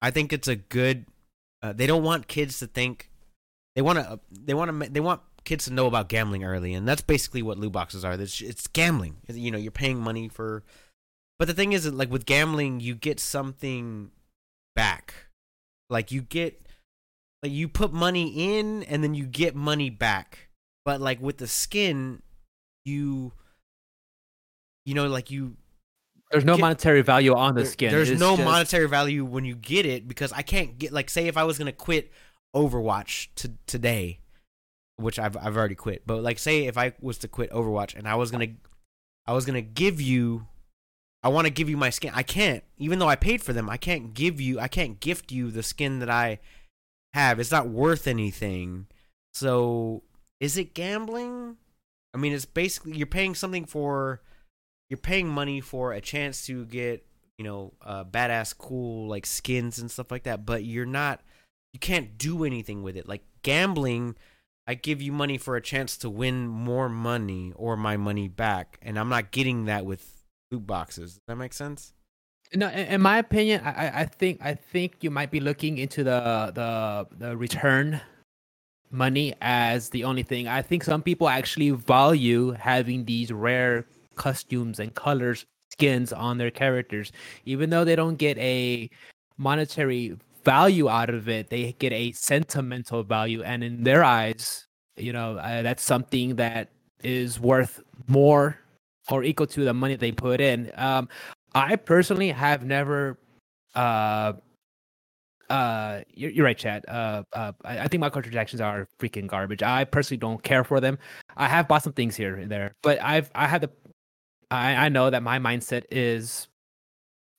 I think it's a good. Uh, they don't want kids to think. They want to. They want to. They want kids to know about gambling early, and that's basically what loot boxes are. It's, it's gambling. You know, you're paying money for. But the thing is, like with gambling, you get something back. Like you get like you put money in and then you get money back. But like with the skin, you you know like you There's no Get- monetary value on the there- skin. There's It's no just- monetary value when you get it because I can't get like say if I was gonna quit Overwatch to today, which I've I've already quit. But like say if I was to quit Overwatch and I was gonna I was gonna give you I want to give you my skin. I can't, even though I paid for them. I can't give you. I can't gift you the skin that I have. It's not worth anything. So, is it gambling? I mean, it's basically you're paying something for. You're paying money for a chance to get, you know, uh, badass, cool like skins and stuff like that. But you're not. You can't do anything with it. Like gambling, I give you money for a chance to win more money or my money back, and I'm not getting that with loot boxes. Does that make sense? No, in, my opinion, I- I think I think you might be looking into the the the return money as the only thing. I think some people actually value having these rare costumes and colors skins on their characters, even though they don't get a monetary value out of it. They get a sentimental value, and in their eyes, you know, uh, that's something that is worth more or equal to the money they put in. Um, I personally have never. Uh, uh, you're, you're right, Chad. Uh, uh, I, I think microtransactions are freaking garbage. I personally don't care for them. I have bought some things here and there, but I've I had the. I I know that my mindset is,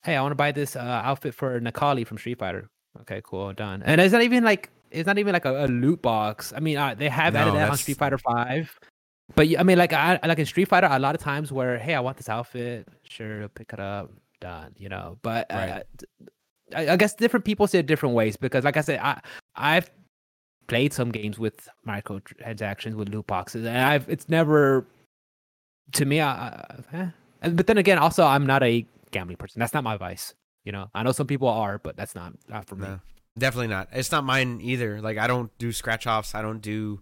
hey, I want to buy this uh, outfit for Necalli from Street Fighter. Okay, cool, done. And it's not even like it's not even like a, a loot box. I mean, uh, they have No, added that on Street Fighter Five. But I mean, like I like in Street Fighter, a lot of times where hey, I want this outfit, sure, pick it up, done. You know, but uh, Right. d- I, I guess different people see it different ways because, like I said, I I've played some games with microtransactions with loot boxes, and I've it's never to me. I, I, eh. But then again, also I'm not a gambling person. That's not my vice. You know, I know some people are, but that's not not for me. Definitely not. It's not mine either. Like I don't do scratch offs. I don't do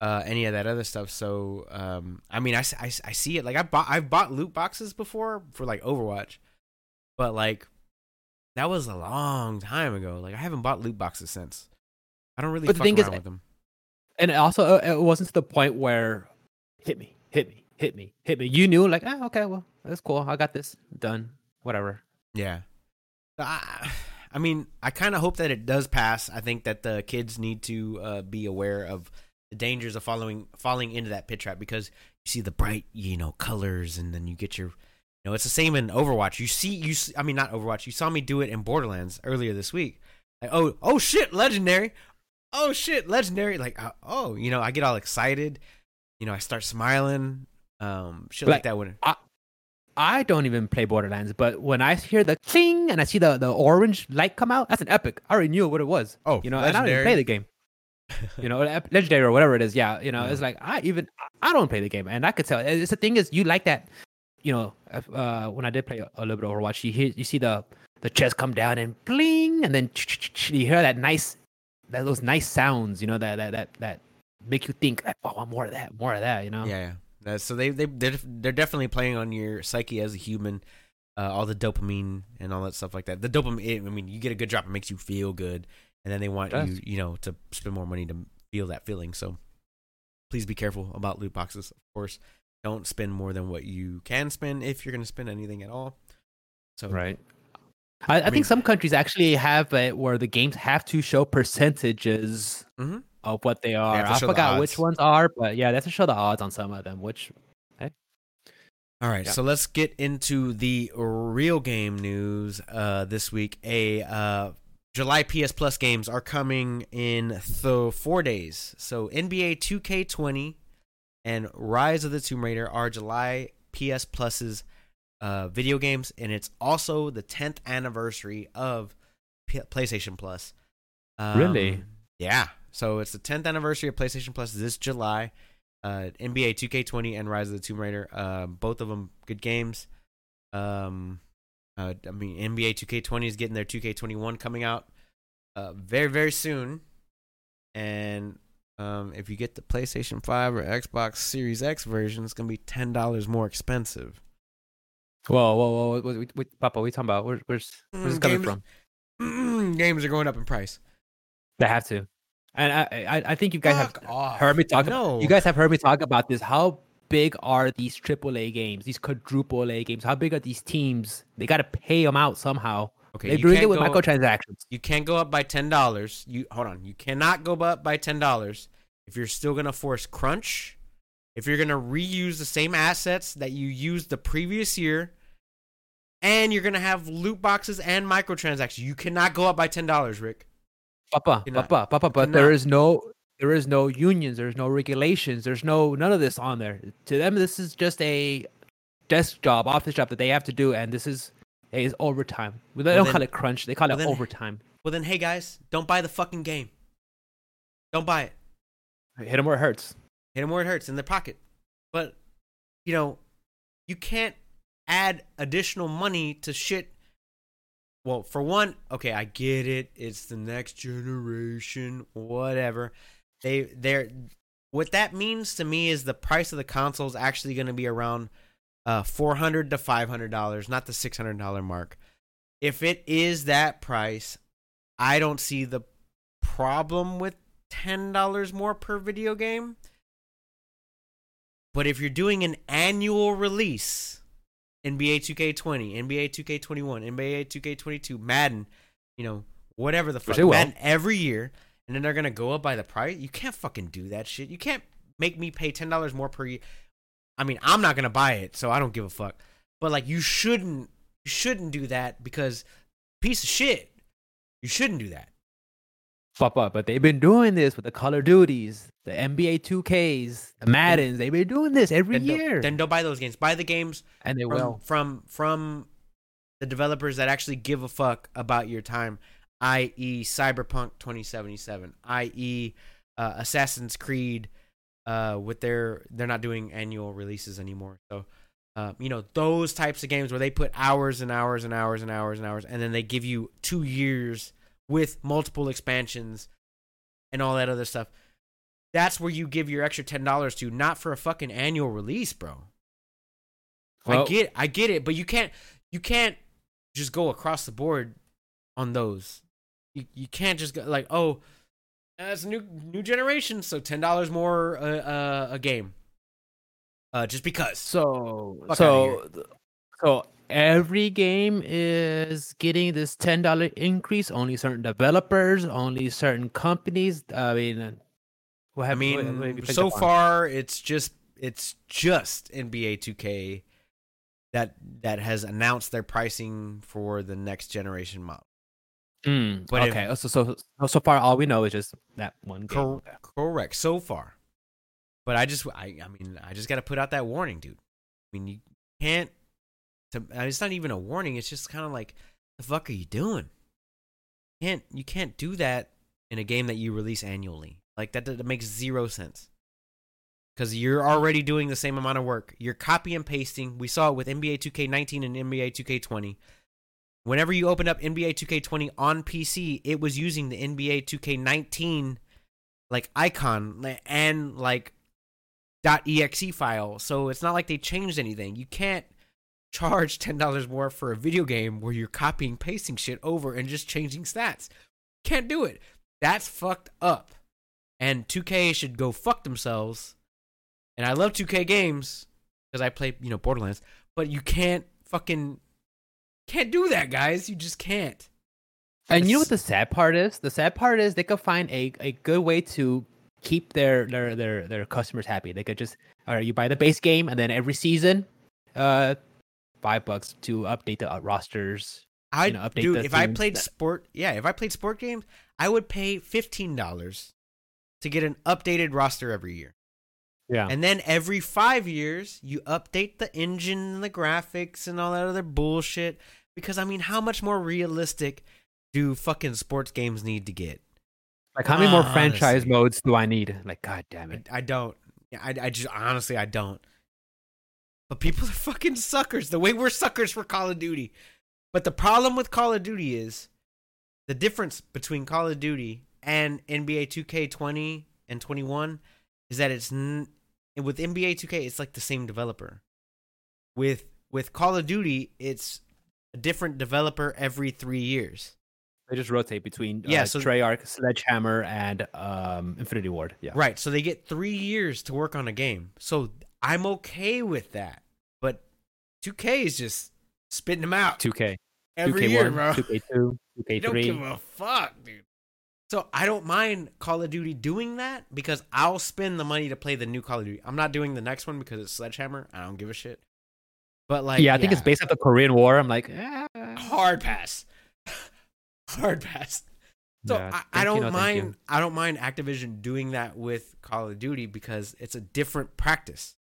uh, any of that other stuff. So um, I mean, I see it. Like I bought I've bought loot boxes before for like Overwatch, but like that was a long time ago. Like I haven't bought loot boxes since. I don't really But the fuck thing is, with them. And also, uh, it wasn't to the point where hit me, hit me, hit me, hit me. You knew, like, ah, okay, well, that's cool. I got this done. Whatever. Yeah. I, I mean, I kind of hope that it does pass. I think that the kids need to uh, be aware of the dangers of following falling into that pit trap because you see the bright, you know, colors, and then you get your, you know, it's the same in Overwatch. You see, you, see, I mean, not Overwatch. You saw me do it in Borderlands earlier this week. Like, oh, oh shit, legendary. Oh shit, legendary. Like, uh, oh, you know, I get all excited. You know, I start smiling. Um, shit like, Like, that. When I don't even play Borderlands, but when I hear the cling and I see the, the orange light come out, that's an epic. I already knew what it was. oh, You know, and I don't even play the game. You know, legendary or whatever it is. Yeah, you know, Yeah. it's like I even I don't play the game, and I could tell. It's the thing is, you like that. You know, uh, when I did play a little bit of Overwatch, you hear you see the the chest come down and bling, and then you hear that nice, that those nice sounds. You know, that that that that make you think, oh, I want more of that, more of that. You know. Yeah, yeah. Uh, so they they they're, they're definitely playing on your psyche as a human, uh, all the dopamine and all that stuff like that. The dopamine, I mean, you get a good drop, it makes you feel good, and then they want you, you know, to spend more money to feel that feeling. So please be careful about loot boxes. Of course, don't spend more than what you can spend if you're going to spend anything at all. So Right. I, I, mean- think some countries actually have it where the games have to show percentages Mhm. Of what they are. I forgot which ones are, but yeah, they have to show the odds on some of them. Which All right, Yeah. so let's get into the real game news uh, this week. A uh, July PS Plus games are coming in the four days. So NBA 2K20 and Rise of the Tomb Raider are July PS Plus's uh, video games, and it's also the 10th anniversary of P- PlayStation Plus. Um, Really? Yeah. So it's the 10th anniversary of PlayStation Plus this July uh, NBA 2K20 and Rise of the Tomb Raider. Uh, both of them good games. Um, uh, I mean, NBA 2K20 is getting their 2K21 coming out uh, very, very soon. And um, if you get the PlayStation 5 or Xbox Series X version, it's going to be $10 more expensive. whoa, whoa, whoa, what, what, what, Papa, what are you talking about? Where, where's where's this Mm, coming games- from? games are going up in price. They have to. And I, I, I think you guys Fuck have off. heard me talk. No. You guys have heard me talk about this. How big are these AAA games? These quadruple A games? How big are these teams? They got to pay them out somehow. Okay, They're doing it with go- microtransactions. You can't go up by ten dollars. You hold on. You cannot go up by ten dollars if you're still gonna force crunch. If you're gonna reuse the same assets that you used the previous year, and you're gonna have loot boxes and microtransactions, you cannot go up by ten dollars, Rick. Papa, You're papa, papa. But cannot. there is no, there is no unions. There's no regulations. There's no none of this on there. To them, this is just a desk job, office job that they have to do, and this is is overtime. They Well, don't then- call it crunch. They call well, it then- overtime. Well then, hey guys, don't buy the fucking game. Don't buy it. Hit them where it hurts. hit them where it hurts in their pocket. But you know, you can't add additional money to shit. Well, for one, okay, I get it. It's the next generation, whatever. They they're what that means to me is the price of the console is actually going to be around uh, four hundred to five hundred dollars, not the six hundred dollar mark. If it is that price, I don't see the problem with ten dollars more per video game. But if you're doing an annual release, NBA 2K20, NBA 2K21, NBA 2K22, Madden, you know, whatever the fuck. Madden every year, and then they're gonna go up by the price. You can't fucking do that shit. You can't make me pay ten dollars more per year. I mean, I'm not gonna buy it, so I don't give a fuck. But like, you shouldn't, you shouldn't do that because piece of shit. You shouldn't do that. Papa, but they've been doing this with the Call of Duties, the NBA 2Ks, the Maddens. They've been doing this every Then year, then don't buy those games. Buy the games and they from, will. from from the developers that actually give a fuck about your time, i.e., Cyberpunk 2077, i.e., uh, Assassin's Creed. Uh, with their they're not doing annual releases anymore, so uh, you know those types of games where they put hours and hours and hours and hours and hours, and then they give you two years with multiple expansions and all that other stuff. That's where you give your extra ten dollars to, not for a fucking annual release, bro. I Well- get I get it, but you can't you can't just go across the board on those. You you can't just go like, oh, it's a new new generation, so ten dollars more uh, uh, a game. Uh, just because. So, Fuck so, so every game is getting this ten dollar increase. Only certain developers, only certain companies. I mean, uh, what I have, what- mean, what have so far it's just it's just NBA 2K that that has announced their pricing for the next generation model. Mm, but okay, so, so so so far, all we know is just that one game. Cor- correct so far. But I just I I mean I just got to put out that warning, dude. I mean you can't. To, it's not even a warning. It's just kind of like the fuck are you doing? You can't you can't do that in a game that you release annually. Like that that makes zero sense. Because you're already doing the same amount of work. You're copy and pasting. We saw it with NBA 2K19 and NBA 2K20. Whenever you opened up NBA 2K20 on PC, it was using the NBA 2K19 like icon and like .exe file. So it's not like they changed anything. You can't charge $10 more for a video game where you're copying pasting shit over and just changing stats. Can't do it. That's fucked up. And 2K should go fuck themselves. And I love 2K games because I play, you know, Borderlands, but you can't fucking can't do that, guys. You just can't. And you know what the sad part is? The sad part is they could find a, a good way to keep their, their their their customers happy. They could just all right, you buy the base game and then every season, uh, five bucks to update the uh, rosters. I know, update dude, if I played that- sport, yeah, if I played sport games, I would pay fifteen dollars to get an updated roster every year, Yeah. and then every five years you update the engine and the graphics and all that other bullshit. Because I mean, how much more realistic do fucking sports games need to get? like how many more honestly. franchise modes do I need? Like, god damn it. I don't. Yeah, I, I just honestly I don't. But people are fucking suckers. The way we're suckers for Call of Duty. But the problem with Call of Duty is the difference between Call of Duty and NBA 2K20 and 21 is that it's n- with NBA 2K it's like the same developer. With with Call of Duty it's a different developer every 3 years. They just rotate between Yeah, uh, so- Treyarch, Sledgehammer, and um, Infinity Ward. Yeah. Right. So they get three years to work on a game. So I'm okay with that. But 2K is just spitting them out 2K. every 2K1, year, bro. 2K2, You don't give 2K3. a fuck, dude. So I don't mind Call of Duty doing that because I'll spend the money to play the new Call of Duty. I'm not doing the next one because it's Sledgehammer. I don't give a shit. But like, yeah, I think it's based off the Korean War. I'm like, eh. hard pass, hard pass. So Yeah, I, I don't no, you. mind. I don't mind Activision doing that with Call of Duty because it's a different practice.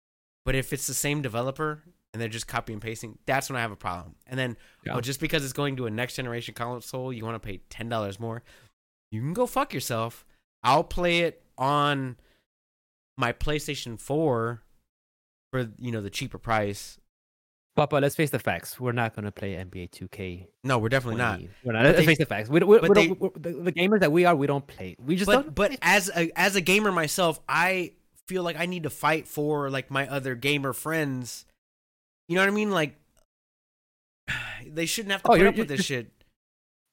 But if it's the same developer and they're just copy and pasting, that's when I have a problem. And then, oh, Yeah. well, just because it's going to a next generation console, you want to pay ten dollars more. You can go fuck yourself. I'll play it on my PlayStation Four for you know the cheaper price. Papa, let's face the facts. We're not gonna play NBA 2K. No, we're definitely not. We're not. Let's they- face the facts. We, don't- we, we they- the, the gamers that we are, we don't play. We just but don't. but as a as a gamer myself, I feel like I need to fight for like my other gamer friends. You know what I mean? Like they shouldn't have to Oh, put up with this shit.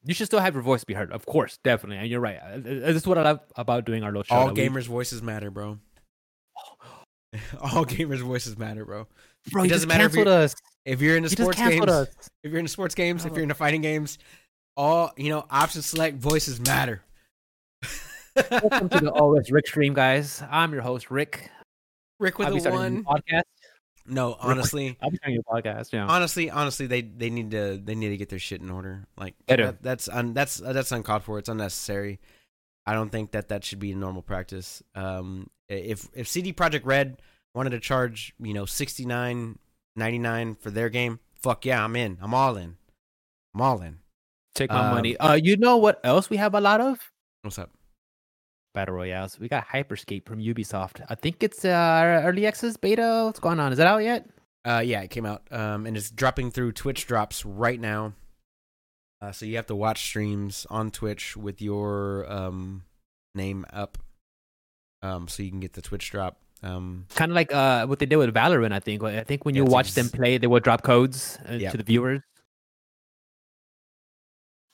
you should still have your voice be heard, of course, definitely. And you're right. Uh, uh, This is what I love about doing our little show. All that we- gamers' voices matter, bro. All gamers' voices matter, bro. bro, it doesn't matter if you're- us. If you're into sports games, us. if you're into sports games, if you're into fighting games, all you know, option select voices matter. Welcome to the OS Rick stream, guys. I'm your host, Rick. Rick with I'll a one. podcast. No, honestly, I'll be starting a podcast. Yeah. honestly, honestly, they they need to they need to get their shit in order. Like that, that's un, that's that's uncalled for. It's unnecessary. I don't think that that should be a normal practice. Um, if if CD Projekt Red wanted to charge you know sixty nine ninety nine for their game, fuck yeah, I'm in. I'm all in. I'm all in. Take my Um, money. Uh, you know what else we have a lot of? What's up? Battle Royales. We got Hyperscape from Ubisoft. I think it's uh, early access beta. What's going on? Is that out yet? Uh, yeah, it came out. Um, and it's dropping through Twitch drops right now. Uh, so you have to watch streams on Twitch with your um name up. Um, so you can get the Twitch drop. Um, Kind of like uh, what they did with Valorant. I think. I think when you watch them play, they will drop codes uh, Yep. to the viewers.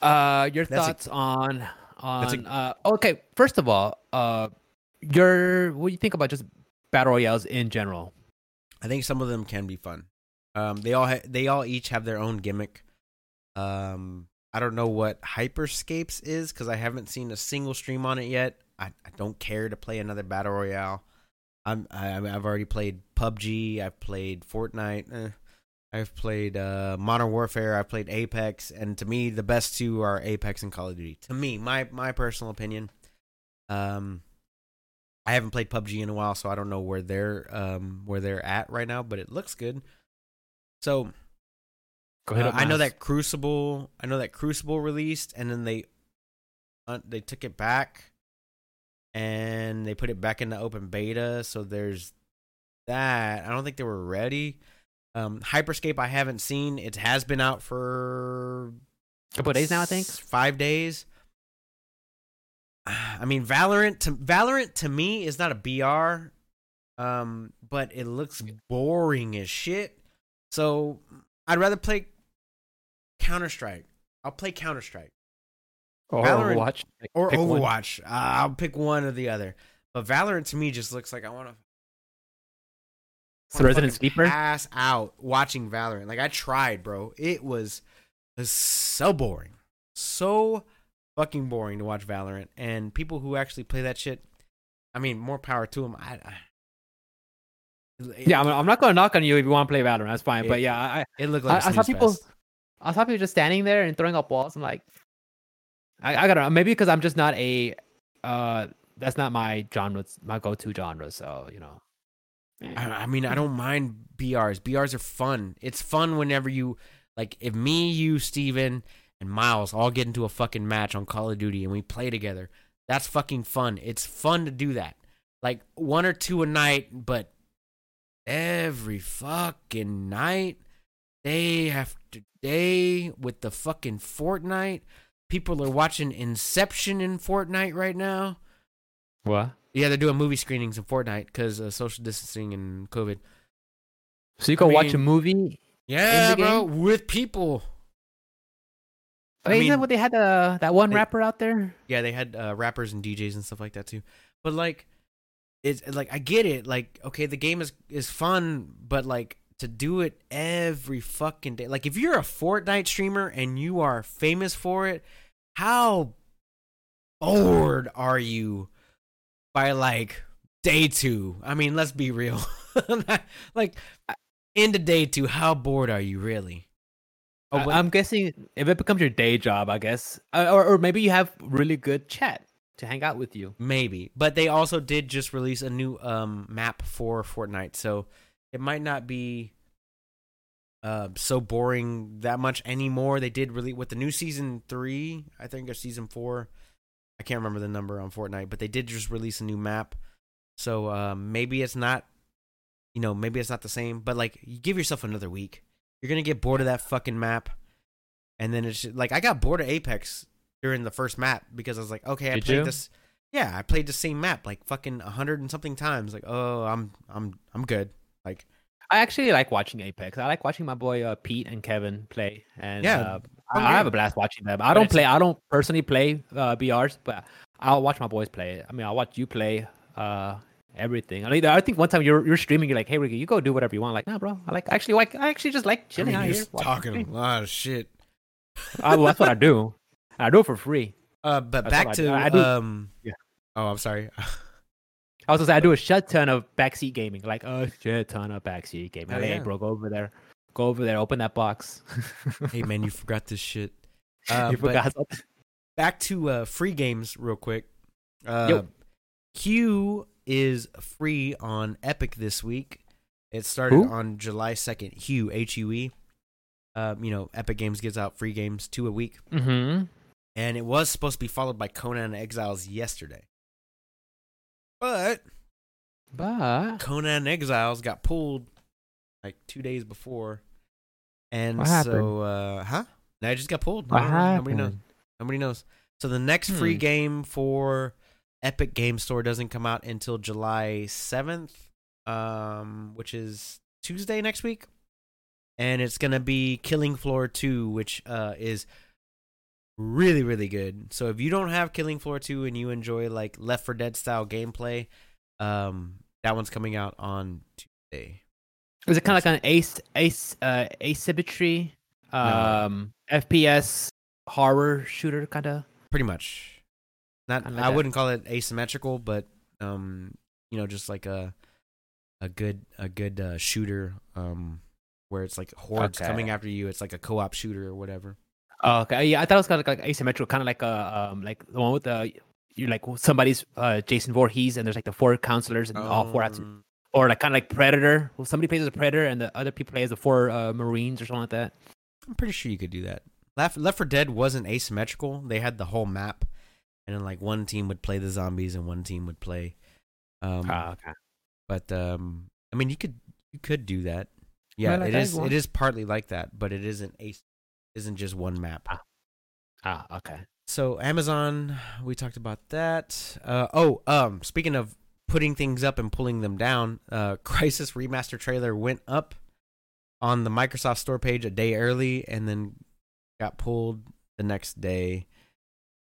Uh, your That's a- thoughts on a- uh? Okay, first of all, uh, your what do you think about just battle royales in general? I think some of them can be fun. Um, they all ha- they all each have their own gimmick. Um, I don't know what Hyperscapes is because I haven't seen a single stream on it yet. I, I don't care to play another battle royale. I'm I, I've already played PUBG. I've played Fortnite. Eh. I've played uh, Modern Warfare. I've played Apex, and to me, the best two are Apex and Call of Duty. To me, my my personal opinion. Um, I haven't played PUBG in a while, so I don't know where they're um where they're at right now, but it looks good. So Go ahead. uh, I know that Crucible, I know that Crucible released, and then they uh, they took it back, and they put it back into open beta. So there's that. I don't think they were ready. Um, Hyperscape, I haven't seen. It has been out for a couple days now. I think. five days. I mean, Valorant to Valorant to me is not a BR, um, but it looks boring as shit. So I'd rather play Counter Strike. I'll play Counter Strike Or Valorant- Overwatch. Pick- or pick one. Overwatch. Uh, I'll pick one or the other. But Valorant to me just looks like I want to. It's the Resident Sleeper. Pass out watching Valorant. Like I tried, bro. It was, it was so boring, so fucking boring to watch Valorant. And people who actually play that shit, I mean, more power to them. I, I Yeah, I'm, I'm not gonna knock on you if you want to play Valorant. That's fine. It- But yeah, I, it looked like I saw people. fest. I saw people just standing there and throwing up walls. I'm like, I, I gotta maybe because I'm just not a, uh, that's not my genre, it's my go-to genre. So you know, I, I mean, I don't mind BRs. BRs are fun. It's fun whenever you like if me, you, Steven, and Miles all get into a fucking match on Call of Duty and we play together. That's fucking fun. It's fun to do that. Like one or two a night, but every fucking night, day after day with the fucking Fortnite. People are watching Inception in Fortnite right now. what? Yeah, they're doing movie screenings in Fortnite because of social distancing and COVID. So you can watch a movie? Yeah, bro, with people. I isn't that mean- what they had uh, that one They- rapper out there? Yeah, they had uh, rappers and DJs and stuff like that too. But like, it's like I get it. Like, okay, the game is is fun, but like to do it every fucking day. Like, if you're a Fortnite streamer and you are famous for it, how bored are you by like day two? I mean, let's be real. like, into day two, how bored are you really? Oh, I'm guessing if it becomes your day job, I guess, uh, or or maybe you have really good chat to hang out with you. Maybe, but they also did just release a new um map for Fortnite, so it might not be uh so boring that much anymore. They did really with the new season three, I think, or season four. I can't remember the number on Fortnite, but they did just release a new map, so um, maybe it's not, you know, maybe it's not the same. But like, you give yourself another week, you're gonna get bored of that fucking map, and then it's just, like I got bored of Apex during the first map because I was like, okay, I Did played you? this. Yeah, I played the same map like fucking a hundred and something times. Like, oh, I'm I'm I'm good. Like, I actually like watching Apex. I like watching my boy uh, Pete and Kevin play, and Yeah, uh, I, I have a blast watching them. I But don't play. I don't personally play uh, BRs, but I'll watch my boys play. I mean, I'll watch you play uh, everything. I, mean, I think one time you're you're streaming. You're like, "Hey, Ricky, you go do whatever you want." Like, nah, bro. I like actually like I actually just like I chilling mean, out here. talking a lot of shit. I, well, that's what I do. I do it for free. Uh, but That's back I to. I do- um. Yeah. Oh, I'm sorry. I was gonna say I do a shit ton of backseat gaming, like a shit ton of backseat gaming. Hell Like, hey, bro, go over there, go over there, open that box. hey man, you forgot this shit. Uh, you forgot back to uh, free games real quick. Uh, Yo. Hue is free on Epic this week. It started Who? on July second. Hue H U E. Um, you know, Epic Games gives out free games two a week, Mm-hmm. and it was supposed to be followed by Conan Exiles yesterday. But But Conan Exiles got pulled like two days before, and What so uh, huh? Now it just got pulled. what I. Nobody knows. Nobody knows. So the next free Hmm. game for Epic Game Store doesn't come out until July seventh, um, which is Tuesday next week, and it's gonna be Killing Floor two, which uh is really really good. So if you don't have Killing Floor two and you enjoy like Left 4 Dead style gameplay, um, that one's coming out on Tuesday. Is it kind of like an ace ace uh asymmetry um FPS horror shooter kind of? Pretty much. Not Kinda I wouldn't call it asymmetrical, but um, you know, just like a a good a good uh, shooter um where it's like hordes Okay. coming after you. It's like a co-op shooter or whatever. Oh, okay, yeah, I thought it was kind of like asymmetrical, kind of like a um like the one with the you like somebody's uh Jason Voorhees and there's like the four counselors and all four have to, Um, or like kind of like Predator. Well, somebody plays as a Predator and the other people play as the four uh, Marines or something like that. I'm pretty sure you could do that. Left Left 4 Dead wasn't asymmetrical. They had the whole map, and then like one team would play the zombies and one team would play. Um, Ah, okay. but um, I mean, you could you could do that. Yeah, Well, like it that is. one. It is partly like that, but it isn't a isn't just one map. Ah, okay. So Amazon, we talked about that. Uh, oh, um, speaking of putting things up and pulling them down, uh, Crysis Remaster trailer went up on the Microsoft Store page a day early, and then got pulled the next day.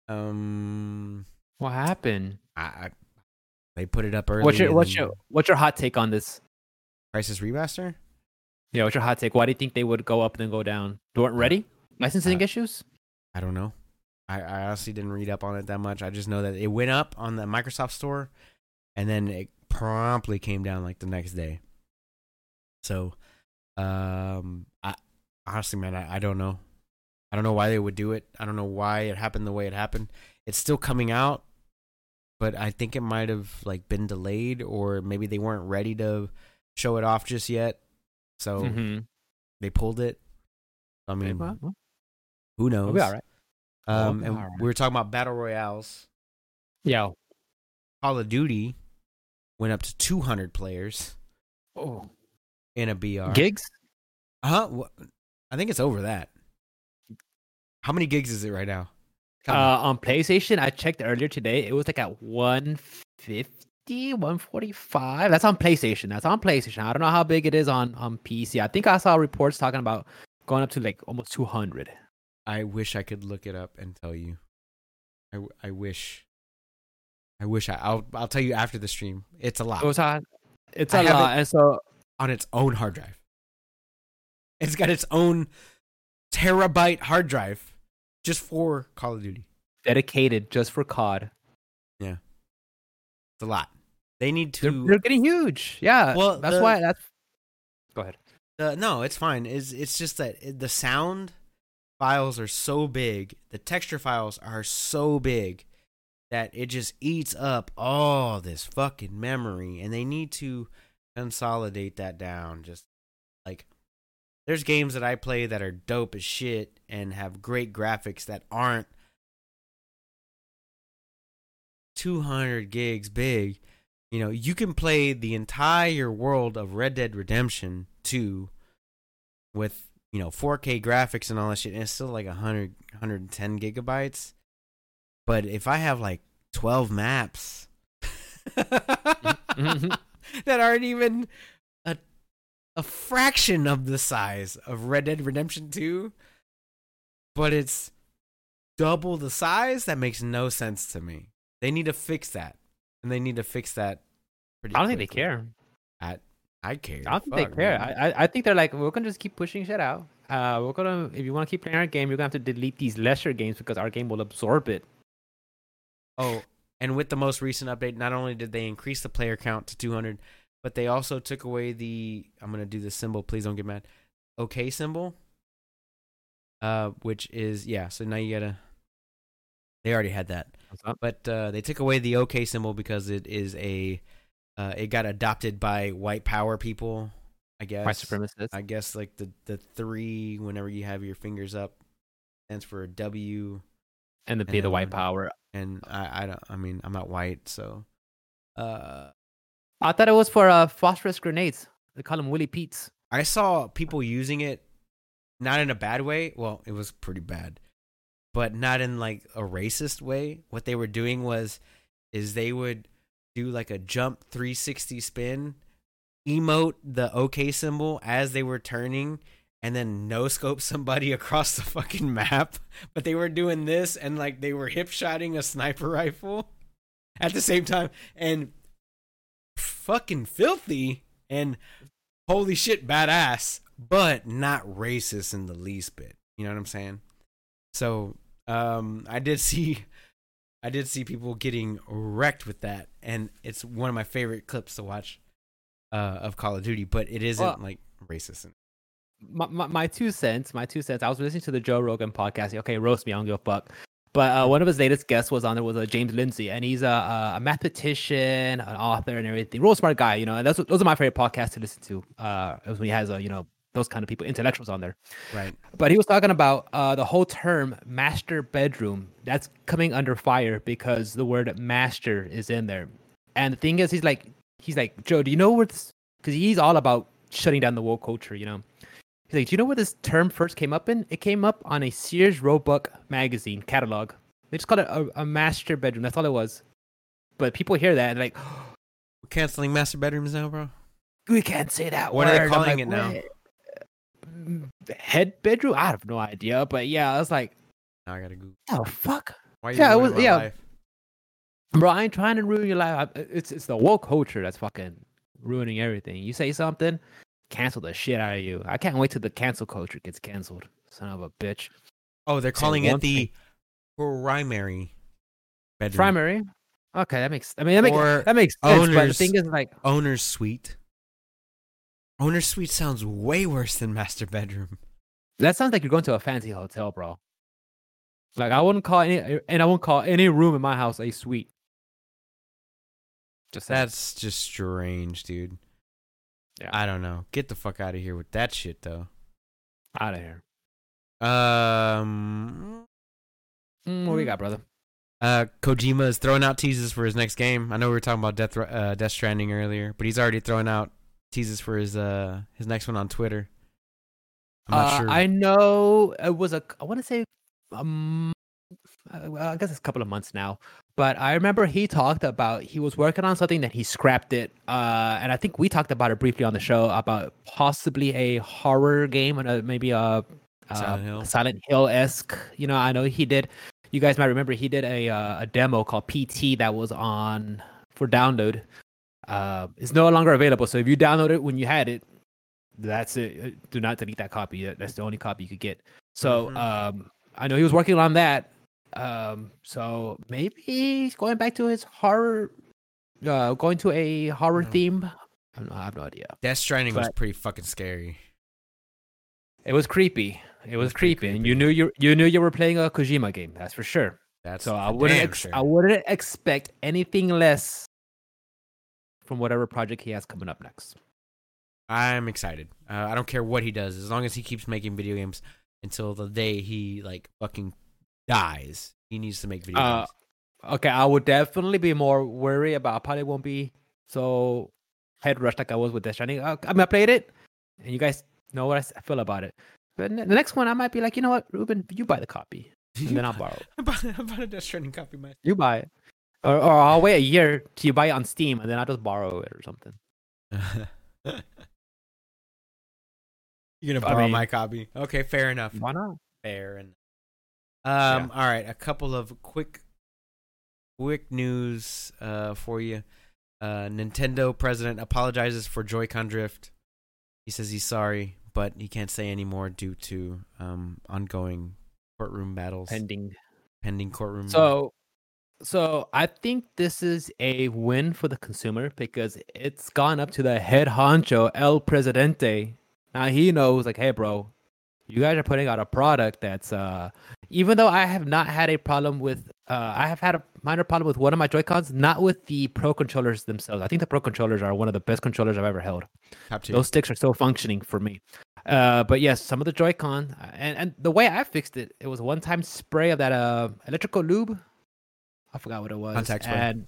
Um, What happened? I, I they put it up early. What's your what's your what's your hot take on this? Crysis Remaster? Yeah, what's your hot take? Why do you think they would go up and then go down? They weren't ready? Licensing Uh, issues? I don't know. I, I honestly didn't read up on it that much. I just know that it went up on the Microsoft Store, and then it promptly came down like the next day. So, um, I honestly, man, I, I don't know. I don't know why they would do it. I don't know why it happened the way it happened. It's still coming out, but I think it might have like been delayed, or maybe they weren't ready to show it off just yet. So Mm-hmm. they pulled it. I mean, who knows? we'll be all right. Um, and alright. we were talking about battle royales. Yeah. Call of Duty went up to 200 players Oh. in a BR. Gigs? Uh huh. I think it's over that. How many gigs is it right now? Uh, on. on PlayStation, I checked earlier today. It was like at 150, 145. That's on PlayStation. That's on PlayStation. I don't know how big it is on on PC. I think I saw reports talking about going up to like almost 200. I wish I could look it up and tell you. I, I wish. I wish I. I'll I'll tell you after the stream. It's a lot It was hot. It's a lot, it- and so on its own hard drive. It's got its own terabyte hard drive just for Call of Duty. dedicated just for COD. Yeah, it's a lot. They need They're, to. they're getting huge. Yeah. Well, that's the- why. That's. Go ahead. Uh, no, it's fine. It's it's just that the sound files are so big, the texture files are so big that it just eats up all this fucking memory, and they need to consolidate that down. Just like there's games that I play that are dope as shit and have great graphics that aren't 200 gigs big. You know, you can play the entire world of Red Dead Redemption 2 with, you know, 4K graphics and all that shit, and it's still like 100, 110 gigabytes. But if I have like 12 maps that aren't even a, a fraction of the size of Red Dead Redemption 2, but it's double the size, that makes no sense to me. They need to fix that. And they need to fix that pretty I don't think they care. I I care. I don't think Fuck, they care. man. I, I I think they're like, we're gonna just keep pushing shit out. Uh, we're gonna if you want to keep playing our game, you're gonna have to delete these lesser games because our game will absorb it. Oh, and with the most recent update, not only did they increase the player count to 200, but they also took away the I'm gonna do the symbol. Please don't get mad. Okay symbol. Uh, which is yeah. So now you gotta. They already had that, What's up? but uh, they took away the OK symbol because it is a. Uh, it got adopted by white power people. I guess. White supremacists. I guess like the the three whenever you have your fingers up stands for a W and the be the white power. and I I don't I mean I'm not white so uh I thought it was for uh phosphorus grenades. They call them Willy Pete's. I saw people using it not in a bad way. Well, it was pretty bad. But not in like a racist way. What they were doing was is they would do like a jump 360 spin, emote the OK symbol as they were turning and then no scope somebody across the fucking map. But they were doing this and like they were hip shotting a sniper rifle at the same time and fucking filthy and holy shit badass but not racist in the least bit you know what i'm saying so um i did see i did see people getting wrecked with that and it's one of my favorite clips to watch uh of call of duty but it isn't Well- like racist my, my, my two cents, my two cents. I was listening to the Joe Rogan podcast. Okay, roast me, I don't give a fuck. But uh, one of his latest guests was on there was uh, James Lindsay, and he's a, a a mathematician, an author, and everything. Real smart guy, you know. And that's those are my favorite podcasts to listen to. Uh, when he has a you know those kind of people, intellectuals on there. right But he was talking about uh, the whole term master bedroom. That's coming under fire because the word master is in there. And the thing is, he's like, he's like, Joe, do you know where this? Because he's all about shutting down the woke culture, you know. He's like, do you know where this term first came up in? It came up on a Sears Roebuck magazine catalog. They just called it a, a master bedroom. That's all it was. But people hear that and like, we're canceling master bedrooms now bro we can't say that What are they calling like, it now? "What? Head bedroom? I have no idea. But yeah, I was like, now i gotta google oh fuck. why are you Yeah, it was- yeah. life? Bro, I ain't trying to ruin your life. I- It's it's the woke culture that's fucking ruining everything. You say something, cancel the shit out of you. I can't wait till the cancel culture gets canceled. Son of a bitch. oh they're calling it the primary bedroom Primary. Okay, that makes. I mean, that makes that makes sense. But the thing is, like, owner's suite. Owner's suite sounds way worse than master bedroom. that sounds like you're going to a fancy hotel, bro. Like, I wouldn't call any, and I wouldn't call any room in my house a suite. Just saying. That's just strange, dude. Yeah. I don't know. Get the fuck out of here with that shit, though. out of here. Um, Mm, what we got, brother? uh, Kojima is throwing out teases for his next game. I know we were talking about Death uh, Death Stranding earlier, but he's already throwing out teases for his uh his next one on Twitter. I'm not Uh, sure. I know it was a. I want to say, um, uh, well, I guess it's a couple of months now. But I remember he talked about he was working on something that he scrapped it. Uh, and I think we talked about it briefly on the show about possibly a horror game and a, maybe a Silent Hill. Silent Hill esque. You know, I know he did. You guys might remember he did a uh, a demo called PT that was on for download. Uh, it's no longer available. So if you download it when you had it, that's it. Uh, Do not delete that copy. That's the only copy you could get. So Mhm. um, I know he was working on that. Um, so maybe he's going back to his horror, uh, going to a horror No. theme. I, don't know, I have no idea. Death Stranding was pretty fucking scary. It was creepy. It was, was pretty creepy, and you knew you you knew you were playing a Kojima game. That's for sure. That's So I wouldn't ex- sure. I wouldn't expect anything less from whatever project he has coming up next. I'm excited. Uh, I don't care what he does, as long as he keeps making video games until the day he like fucking dies. He needs to make video Uh, games. Okay, I would definitely be more worried about. I probably won't be so head rushed like I was with Death Stranding. Uh, I mean, I played it, and you guys know what I feel about it. But the next one, I might be like, you know what, Ruben, you buy the copy, and then I'll borrow. it. About, I'm a Death Stranding copy myself. You buy it, or, or I'll wait a year till you buy it on Steam, and then I'll just borrow it or something. You're gonna I borrow mean- my copy? Okay, fair enough. Why not? Fair enough. Um. All right. A couple of quick, quick news uh, for you. Uh, Nintendo president apologizes for Joy-Con drift. He says he's sorry, but he can't say anymore due to um ongoing courtroom battles, Pending. pending courtroom. So, so I think this is a win for the consumer because it's gone up to the head honcho El Presidente. Now he knows, like, hey, bro, you guys are putting out a product that's, uh, even though I have not had a problem with, uh, I have had a minor problem with one of my Joy Cons, not with the Pro controllers themselves. I think the Pro controllers are one of the best controllers I've ever held. Those sticks are still functioning for me. Uh, but yes, some of the Joy-Con and, and the way I fixed it, it was one-time spray of that uh electrical lube. I forgot what it was. Contact spray. And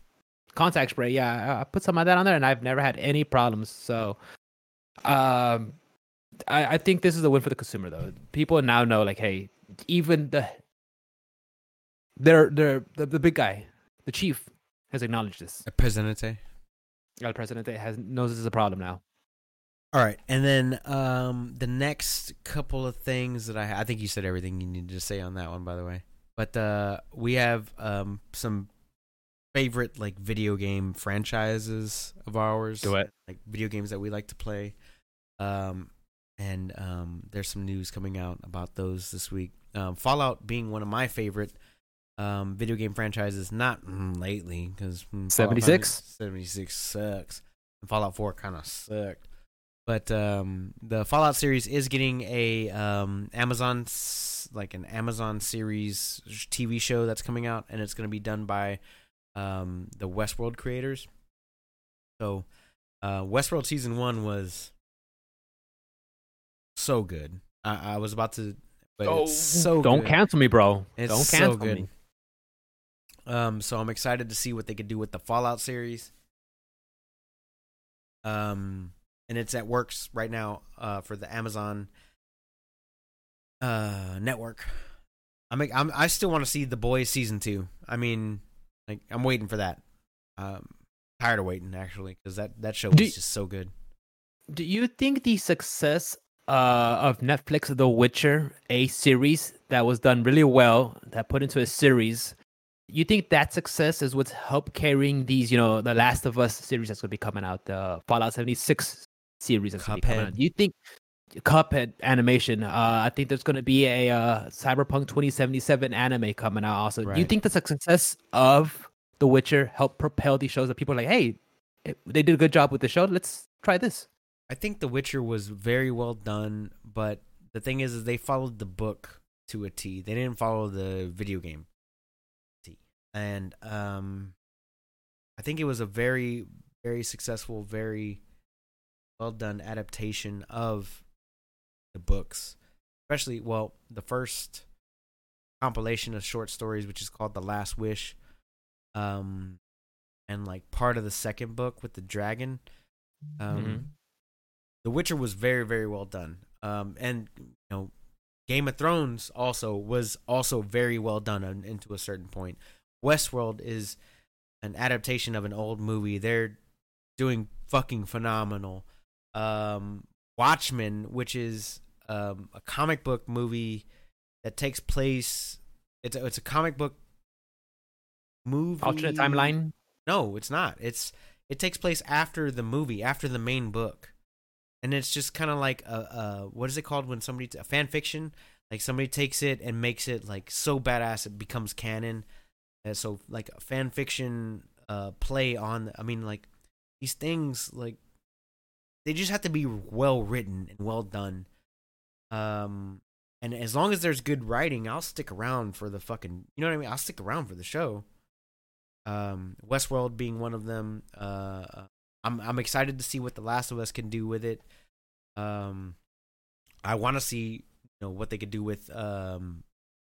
contact spray. Yeah, I- put some of that on there, and I've never had any problems. So, um, I, I think this is a win for the consumer, though. People now know, like, hey, even the they're they're the, the big guy, the chief, has acknowledged this. Uh, Presidente. El Presidente has knows this is a problem now. All right, and then um, the next couple of things that I I think you said everything you needed to say on that one, by the way. But uh, we have um, some favorite like video game franchises of ours, Do it. like video games that we like to play. Um, and um, there's some news coming out about those this week. Um, Fallout being one of my favorite um, video game franchises, not mm, lately because 76? 76 sucks. And Fallout 4 kind of sucked. But um, the Fallout series is getting a um, Amazon like an Amazon series TV show that's coming out, and it's going to be done by um, the Westworld creators. So, uh, Westworld season one was so good. I, I was about to, but it's so don't good. cancel me, bro. It's don't so cancel good. me. Um, so I'm excited to see what they could do with the Fallout series. Um, and it's at works right now. Uh, for the Amazon uh network. I'm I'm I still want to see the Boys season two. I mean, like I'm waiting for that. Um, tired of waiting actually because that that show was Do- just so good. Do you think the success uh, of Netflix The Witcher, a series that was done really well, that put into a series, you think that success is what's helped carrying these, you know, the Last of Us series that's going to be coming out, the Fallout 76 series that's be coming out? You think Cuphead animation? Uh, I think there's going to be a uh, Cyberpunk 2077 anime coming out also. Do you think the success of The Witcher helped propel these shows that people are like, hey, they did a good job with the show. Let's try this. I think The Witcher was very well done, but the thing is, is they followed the book to a T. They didn't follow the video game T. And um, I think it was a very, very successful, very well done adaptation of the books. Especially, well, the first compilation of short stories, which is called The Last Wish, um, and like part of the second book with the dragon. Um, Mhm. the Witcher was very, very well done. Um, and you know, Game of Thrones also was also very well done un- into a certain point. Westworld is an adaptation of an old movie. They're doing fucking phenomenal. Um, Watchmen, which is um, a comic book movie that takes place. It's a, it's a comic book movie. Alternate timeline. No, it's not. It's it takes place after the movie, after the main book, and it's just kind of like a, a what is it called when somebody a fan fiction? Like somebody takes it and makes it like so badass it becomes canon. And so like a fan fiction uh play on. I mean like these things like they just have to be well written and well done. Um, and as long as there's good writing, I'll stick around for the fucking. You know what I mean? I'll stick around for the show. Um, Westworld being one of them. Uh, I'm I'm excited to see what The Last of Us can do with it. Um, I want to see you know what they could do with um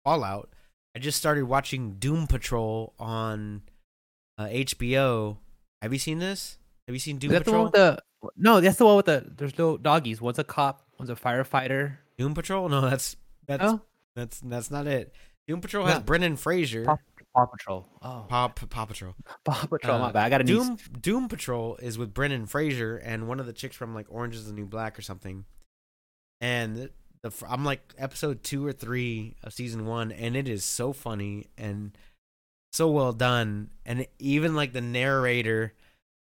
Fallout. I just started watching Doom Patrol on uh, HBO. Have you seen this? Have you seen Doom Is that the Patrol? one with the? No, that's the one with the. There's no doggies. One's a cop. One's a firefighter. Doom Patrol? No, that's that's Oh, that's that's not it. Doom Patrol has No. Brendan Fraser. Paw, Paw Patrol. Oh, Paw, Paw Patrol. Paw Patrol. Uh, my bad. I got a. Doom Doom Patrol is with Brendan Fraser and one of the chicks from like Orange Is the New Black or something. And the, the I'm like episode two or three of season one, and it is so funny and so well done. And even like the narrator,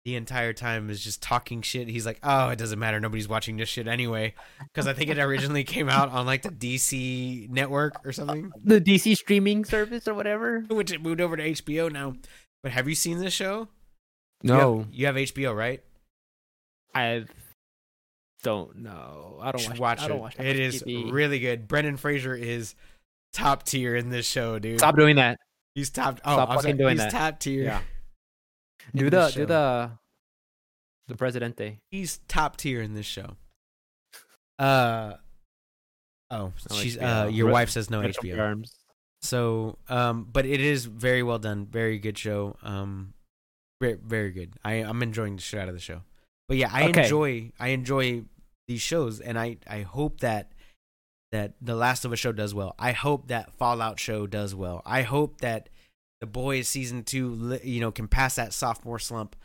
the entire time is just talking shit. He's like, "Oh, it doesn't matter. Nobody's watching this shit anyway," because I think it originally came out on like the DC network or something, the DC streaming service or whatever. which it moved over to HBO now. But have you seen this show? You No, have, you have HBO, right? I don't know. I don't You watch. should watch I don't it. watch that it much is TV. really good. Brendan Fraser is top tier in this show, dude. Stop doing that. He's top. Oh, Stop I'm fucking sorry. doing He's that. top tier. Yeah. In Do this the do the the Presidente. He's top tier in this show. Uh oh, No she's HBO. uh your Re- wife says no Retro HBO. Arms. So um, but it is very well done, very good show. Um, very very good. I I'm enjoying the shit out of the show. But yeah, I Okay. enjoy I enjoy these shows, and I I hope that that the Last of Us show does well. I hope that Fallout show does well. I hope that the Boys season two, you know, can pass that sophomore slump.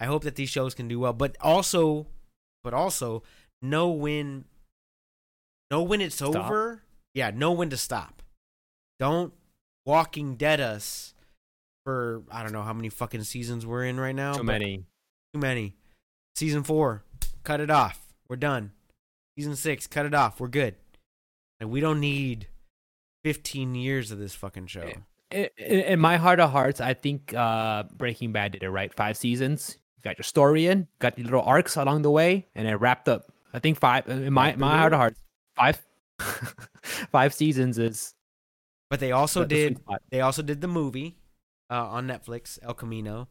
I hope that these shows can do well, but also, but also know when, know when it's Stop. over. Yeah, know when to stop. Don't Walking Dead us for I don't know how many fucking seasons we're in right now. Too many. too many. Season four, cut it off. We're done. Season six, cut it off. We're good. And we don't need 15 years of this fucking show. In, my heart of hearts, I think uh, Breaking Bad did it right. Five seasons. You got your story in, got your little arcs along the way, and it wrapped up. I think five. In my my heart of hearts, five. five seasons is But they also the- the did they also did the movie uh, on Netflix, El Camino.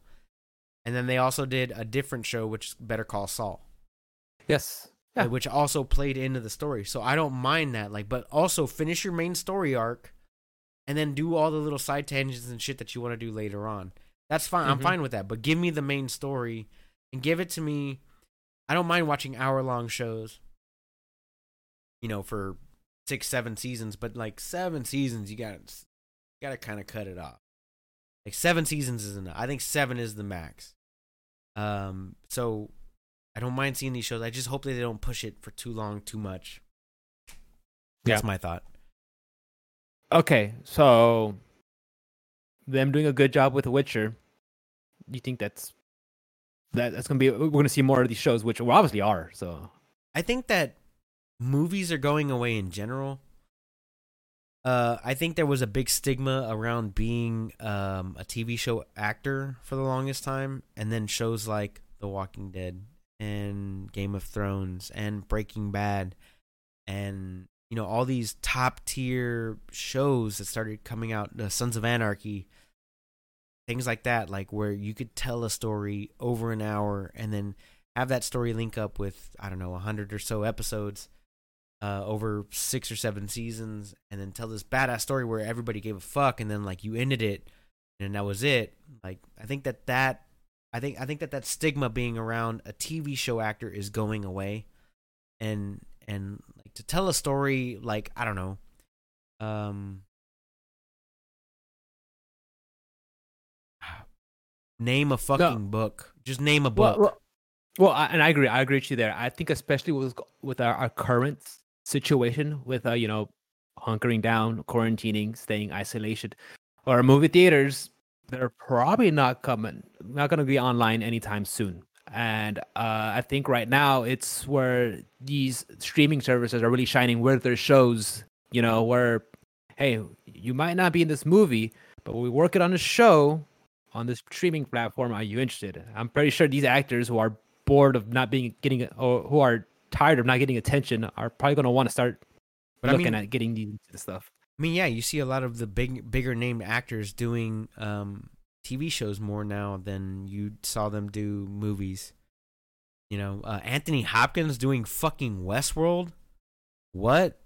And then they also did a different show which is Better Call Saul. Yes. Yeah. which also played into the story. So I don't mind that. Like, but also finish your main story arc, and then do all the little side tangents and shit that you want to do later on. That's fine. I'm Mhm. fine with that. But give me the main story and give it to me. I don't mind watching hour long shows. You know, for six, seven seasons, but like seven seasons, you got got to kind of cut it off. Like seven seasons is enough. I think seven is the max. Um, so I don't mind seeing these shows. I just hope that they don't push it for too long, too much. That's Yeah. my thought. Okay, so them doing a good job with Witcher. You think that's that that's gonna be? We're gonna see more of these shows, which we obviously are. So I think that movies are going away in general. Uh, I think there was a big stigma around being um, a TV show actor for the longest time, and then shows like The Walking Dead and Game of Thrones and Breaking Bad, and you know all these top tier shows that started coming out, the Sons of Anarchy, things like that, like where you could tell a story over an hour and then have that story link up with I don't know a hundred or so episodes uh, over six or seven seasons, and then tell this badass story where everybody gave a fuck, and then like you ended it, and that was it. Like I think that that I think I think that that stigma being around a TV show actor is going away, and and to tell a story like I don't know, um. Name a fucking book. Just name a book. Well, well, well I, and I agree. I agree with you there. I think especially with with our, our current situation with uh, you know, hunkering down, quarantining, staying isolation, or movie theaters, they're probably not coming, not going to be online anytime soon. And uh, I think right now it's where these streaming services are really shining with their shows. You know, where hey, you might not be in this movie, but we work it on a show on this streaming platform. Are you interested? I'm pretty sure these actors who are bored of not being getting or who are tired of not getting attention are probably going to want to start but looking I mean, at getting these stuff. I mean, yeah, you see a lot of the big, bigger named actors doing um, TV shows more now than you saw them do movies. You know, uh, Anthony Hopkins doing fucking Westworld. What?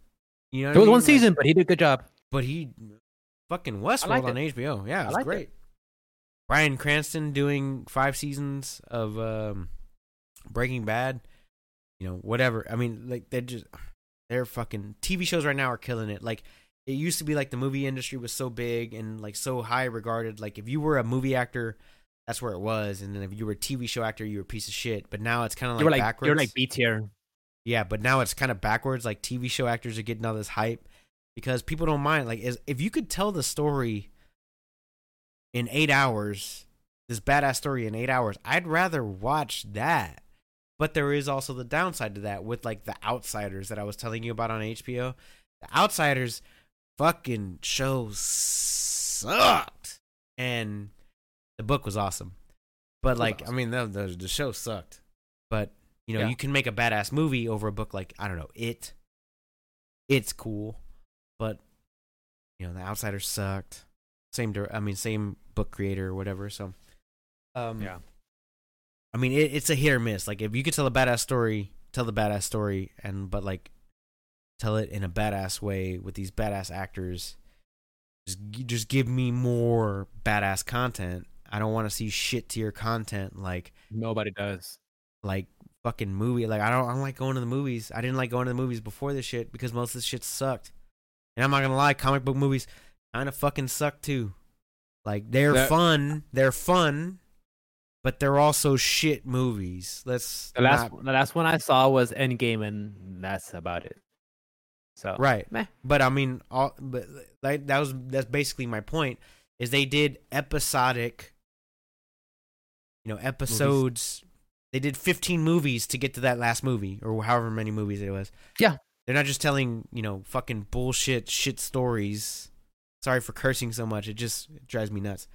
You know, it was I mean? one season, like, but he did a good job. But he fucking Westworld on. HBO. Yeah, it was great. It. Bryan Cranston doing five seasons of um, Breaking Bad. You know, whatever. I mean, like they're just they're fucking TV shows right now are killing it. Like it used to be like the movie industry was so big and like so high regarded. Like if you were a movie actor, that's where it was, and then if you were a TV show actor, you were a piece of shit. But now it's kind of like, like backwards. You're like B tier. Yeah, but now it's kind of backwards. Like TV show actors are getting all this hype because people don't mind. Like, is, if you could tell the story in eight hours, this badass story in eight hours, I'd rather watch that. But there is also the downside to that with like the Outsiders that I was telling you about on HBO. The Outsiders fucking show sucked, and the book was awesome. But like, I mean, the the, the show sucked. But you know, yeah. you can make a badass movie over a book like I don't know it. It's cool, but you know, the Outsiders sucked. Same, I mean, same book creator or whatever. So, um, yeah. I mean, it, it's a hit or miss. Like, if you could tell a badass story, tell the badass story, and but like, tell it in a badass way with these badass actors. Just, just give me more badass content. I don't want to see shit tier content like nobody does. Like fucking movie. Like I don't, I don't like going to the movies. I didn't like going to the movies before this shit because most of this shit sucked. And I'm not gonna lie, comic book movies kind of fucking suck too. Like they're that, fun, they're fun, but they're also shit movies. Let's the last not... the last one I saw was Endgame, and that's about it. So right, meh. but I mean, all but like that was that's basically my point. Is they did episodic, you know, episodes. Movies. They did 15 movies to get to that last movie, or however many movies it was. Yeah, they're not just telling you know fucking bullshit shit stories. Sorry for cursing so much. It just it drives me nuts.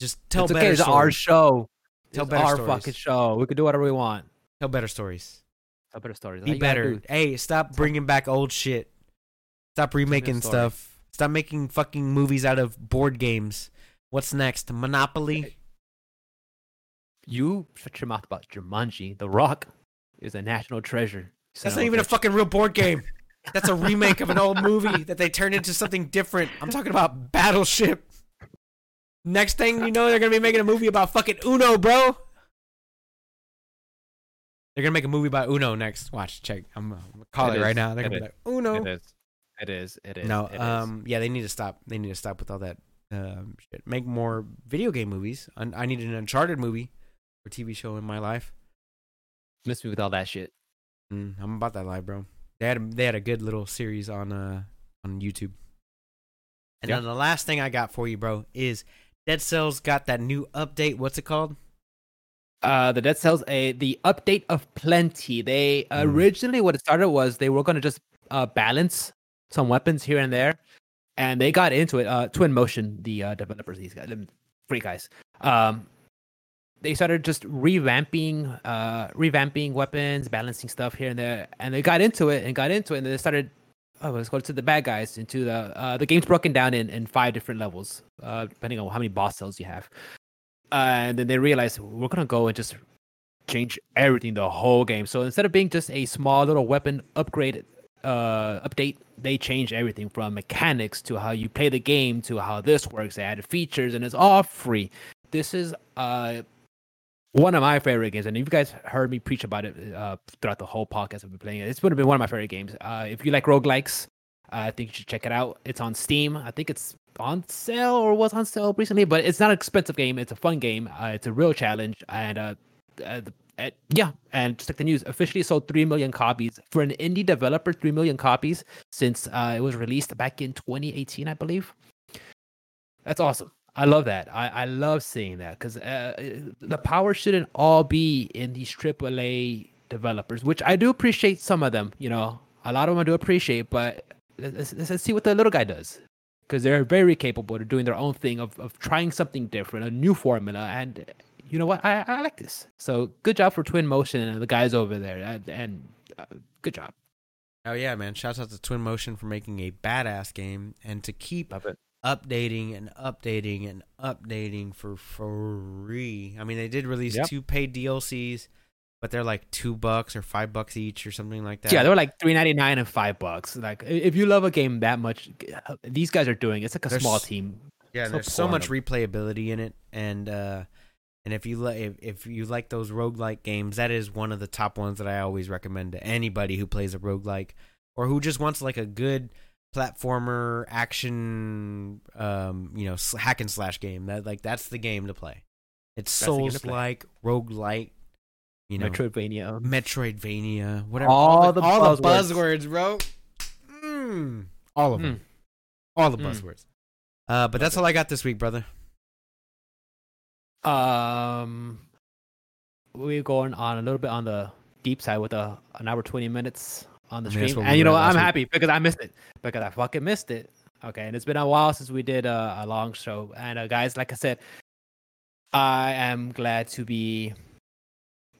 Just tell it's better. Okay, it's stories. our show. Tell it's better our stories. fucking show. We can do whatever we want. Tell better stories. Tell better stories. Be better. Hey, stop bringing back old shit. Stop remaking stuff. Stop making fucking movies out of board games. What's next? Monopoly. You shut your mouth about Jumanji. The Rock is a national treasure. That's not even a fucking real board game. That's a remake of an old movie that they turned into something different. I'm talking about Battleship. Next thing you know, they're gonna be making a movie about fucking Uno, bro. They're gonna make a movie about Uno next. Watch, check. I'm, I'm gonna call it, it right now. They're gonna be like Uno. It is. It is. It is. No. It um. Is. Yeah, they need to stop. They need to stop with all that um, shit. Make more video game movies. I, I need an Uncharted movie or TV show in my life. Miss me with all that shit. Mm, I'm about that life, bro. They had a, they had a good little series on uh on YouTube. And yep. then the last thing I got for you, bro, is Dead Cells got that new update. What's it called? Uh, the Dead Cells, a the update of plenty. They mm. originally what it started was they were gonna just uh balance some weapons here and there, and they got into it. Uh, Twin Motion, the uh, developers, these guys, three guys. Um, they started just revamping uh revamping weapons balancing stuff here and there and they got into it and got into it and they started oh let's go to the bad guys into the uh the game's broken down in in five different levels uh depending on how many boss cells you have and then they realized we're gonna go and just change everything the whole game so instead of being just a small little weapon upgrade uh update they changed everything from mechanics to how you play the game to how this works they added features and it's all free this is uh one of my favorite games, and if you guys heard me preach about it uh, throughout the whole podcast I've been playing it. It's going to be one of my favorite games. Uh, if you like roguelikes, uh, I think you should check it out. It's on Steam. I think it's on sale or was on sale recently, but it's not an expensive game. It's a fun game. Uh, it's a real challenge, and uh, uh And, yeah, and just like the news, officially sold three million copies for an indie developer. Three million copies since uh, it was released back in 2018, I believe. That's awesome. I love that. I, I love seeing that because uh, the power shouldn't all be in these AAA developers, which I do appreciate some of them. You know, a lot of them I do appreciate, but let's, let's see what the little guy does because they're very capable of doing their own thing of, of trying something different, a new formula, and you know what? I, I like this. So good job for Twin Motion and the guys over there, and, and uh, good job. Oh yeah, man! Shouts out to Twin Motion for making a badass game and to keep updating and updating and updating for free. I mean, they did release yep. two paid DLCs, but they're like two bucks or five bucks each or something like that. Yeah, they were like three ninety nine and five bucks. Like if you love a game that much, these guys are doing. It's like a there's, small team. Yeah, so there's so much replayability in it, and uh, and if you like if, if you like those roguelike games, that is one of the top ones that I always recommend to anybody who plays a roguelike or who just wants like a good platformer action um you know hack and slash game. That like that's the game to play. It's Souls like roguelike you know Metroidvania. Metroidvania, whatever. All, all the, all the buzzwords, bro. Mm, all of them. Mm. All the mm. buzzwords. Uh, but that's all I got this week, brother. Um, we're going on a little bit on the deep side with a an hour twenty minutes on the stream, and you know I'm week. happy because I missed it because I fucking missed it. Okay, and it's been a while since we did a, a long show, and uh, guys, like I said, I am glad to be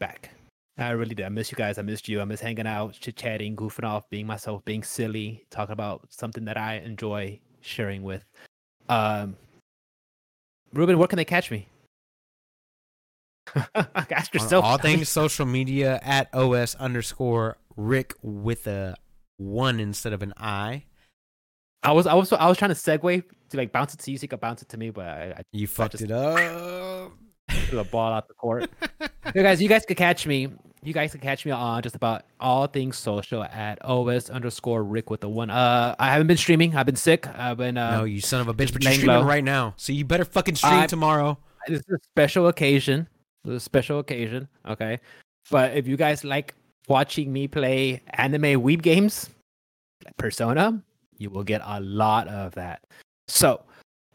back. I really did. I miss you guys. I missed you. I miss hanging out, chit chatting, goofing off, being myself, being silly, talking about something that I enjoy sharing with. Um, Ruben, where can they catch me? Ask yourself. All things social media at os underscore Rick with a one instead of an I. I was I was I was trying to segue to like bounce it to you so you could bounce it to me, but I, I you fucked just, it up. Threw a ball out the court. hey guys, you guys could catch me. You guys can catch me on just about all things social at os underscore Rick with the one. Uh, I haven't been streaming. I've been sick. I've been. Uh, no, you son of a bitch! But you're streaming low. right now, so you better fucking stream tomorrow. This is a special occasion This is a special occasion. Okay. But if you guys like watching me play anime weeb games, like Persona, you will get a lot of that. So,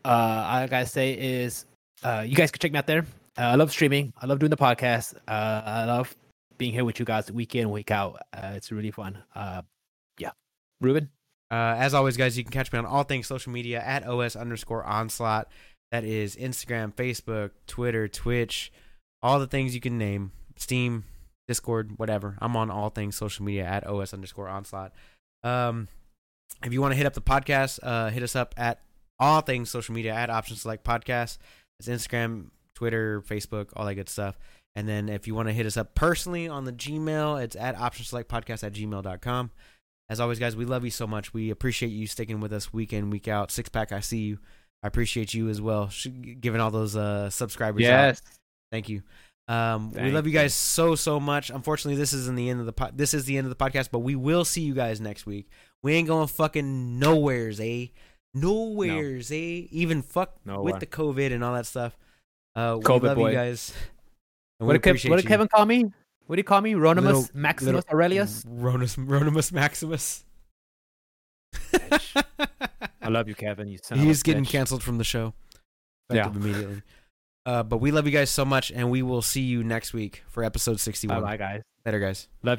uh, all I gotta say is, uh, you guys can check me out there. Uh, I love streaming. I love doing the podcast. Uh, I love being here with you guys week in, week out. Uh, it's really fun. Yeah. Ruben? As always, guys, you can catch me on all things social media at os underscore onslaught. That is Instagram, Facebook, Twitter, Twitch, all the things you can name Steam, Discord, whatever. I'm on all things social media at OS underscore onslaught. Um, if you want to hit up the podcast, uh, hit us up at all things social media at Option Select Podcast. It's Instagram, Twitter, Facebook, all that good stuff. And then if you want to hit us up personally on the Gmail, it's at Option Select Podcast at gmail.com. As always, guys, we love you so much. We appreciate you sticking with us week in, week out. Six pack, I see you. I appreciate you as well, giving all those uh, subscribers. Yes. Out. Thank you. Um, Thank we love you guys so so much. Unfortunately, this isn't the end of the po- this is the end of the podcast, but we will see you guys next week. We ain't going fucking nowheres, eh? Nowheres, no. eh? Even fuck with the COVID and all that stuff. Uh, COVID we love boy. you guys. What did, Kev- what did Kevin call me? What did he call me? Ronimus little, Maximus little, Aurelius? Ronus, Ronimus Maximus. I love you, Kevin. You He's getting bitch. canceled from the show. Yeah. Immediately. Uh, but we love you guys so much, and we will see you next week for episode 61. Bye, bye guys. Later, guys. Love you.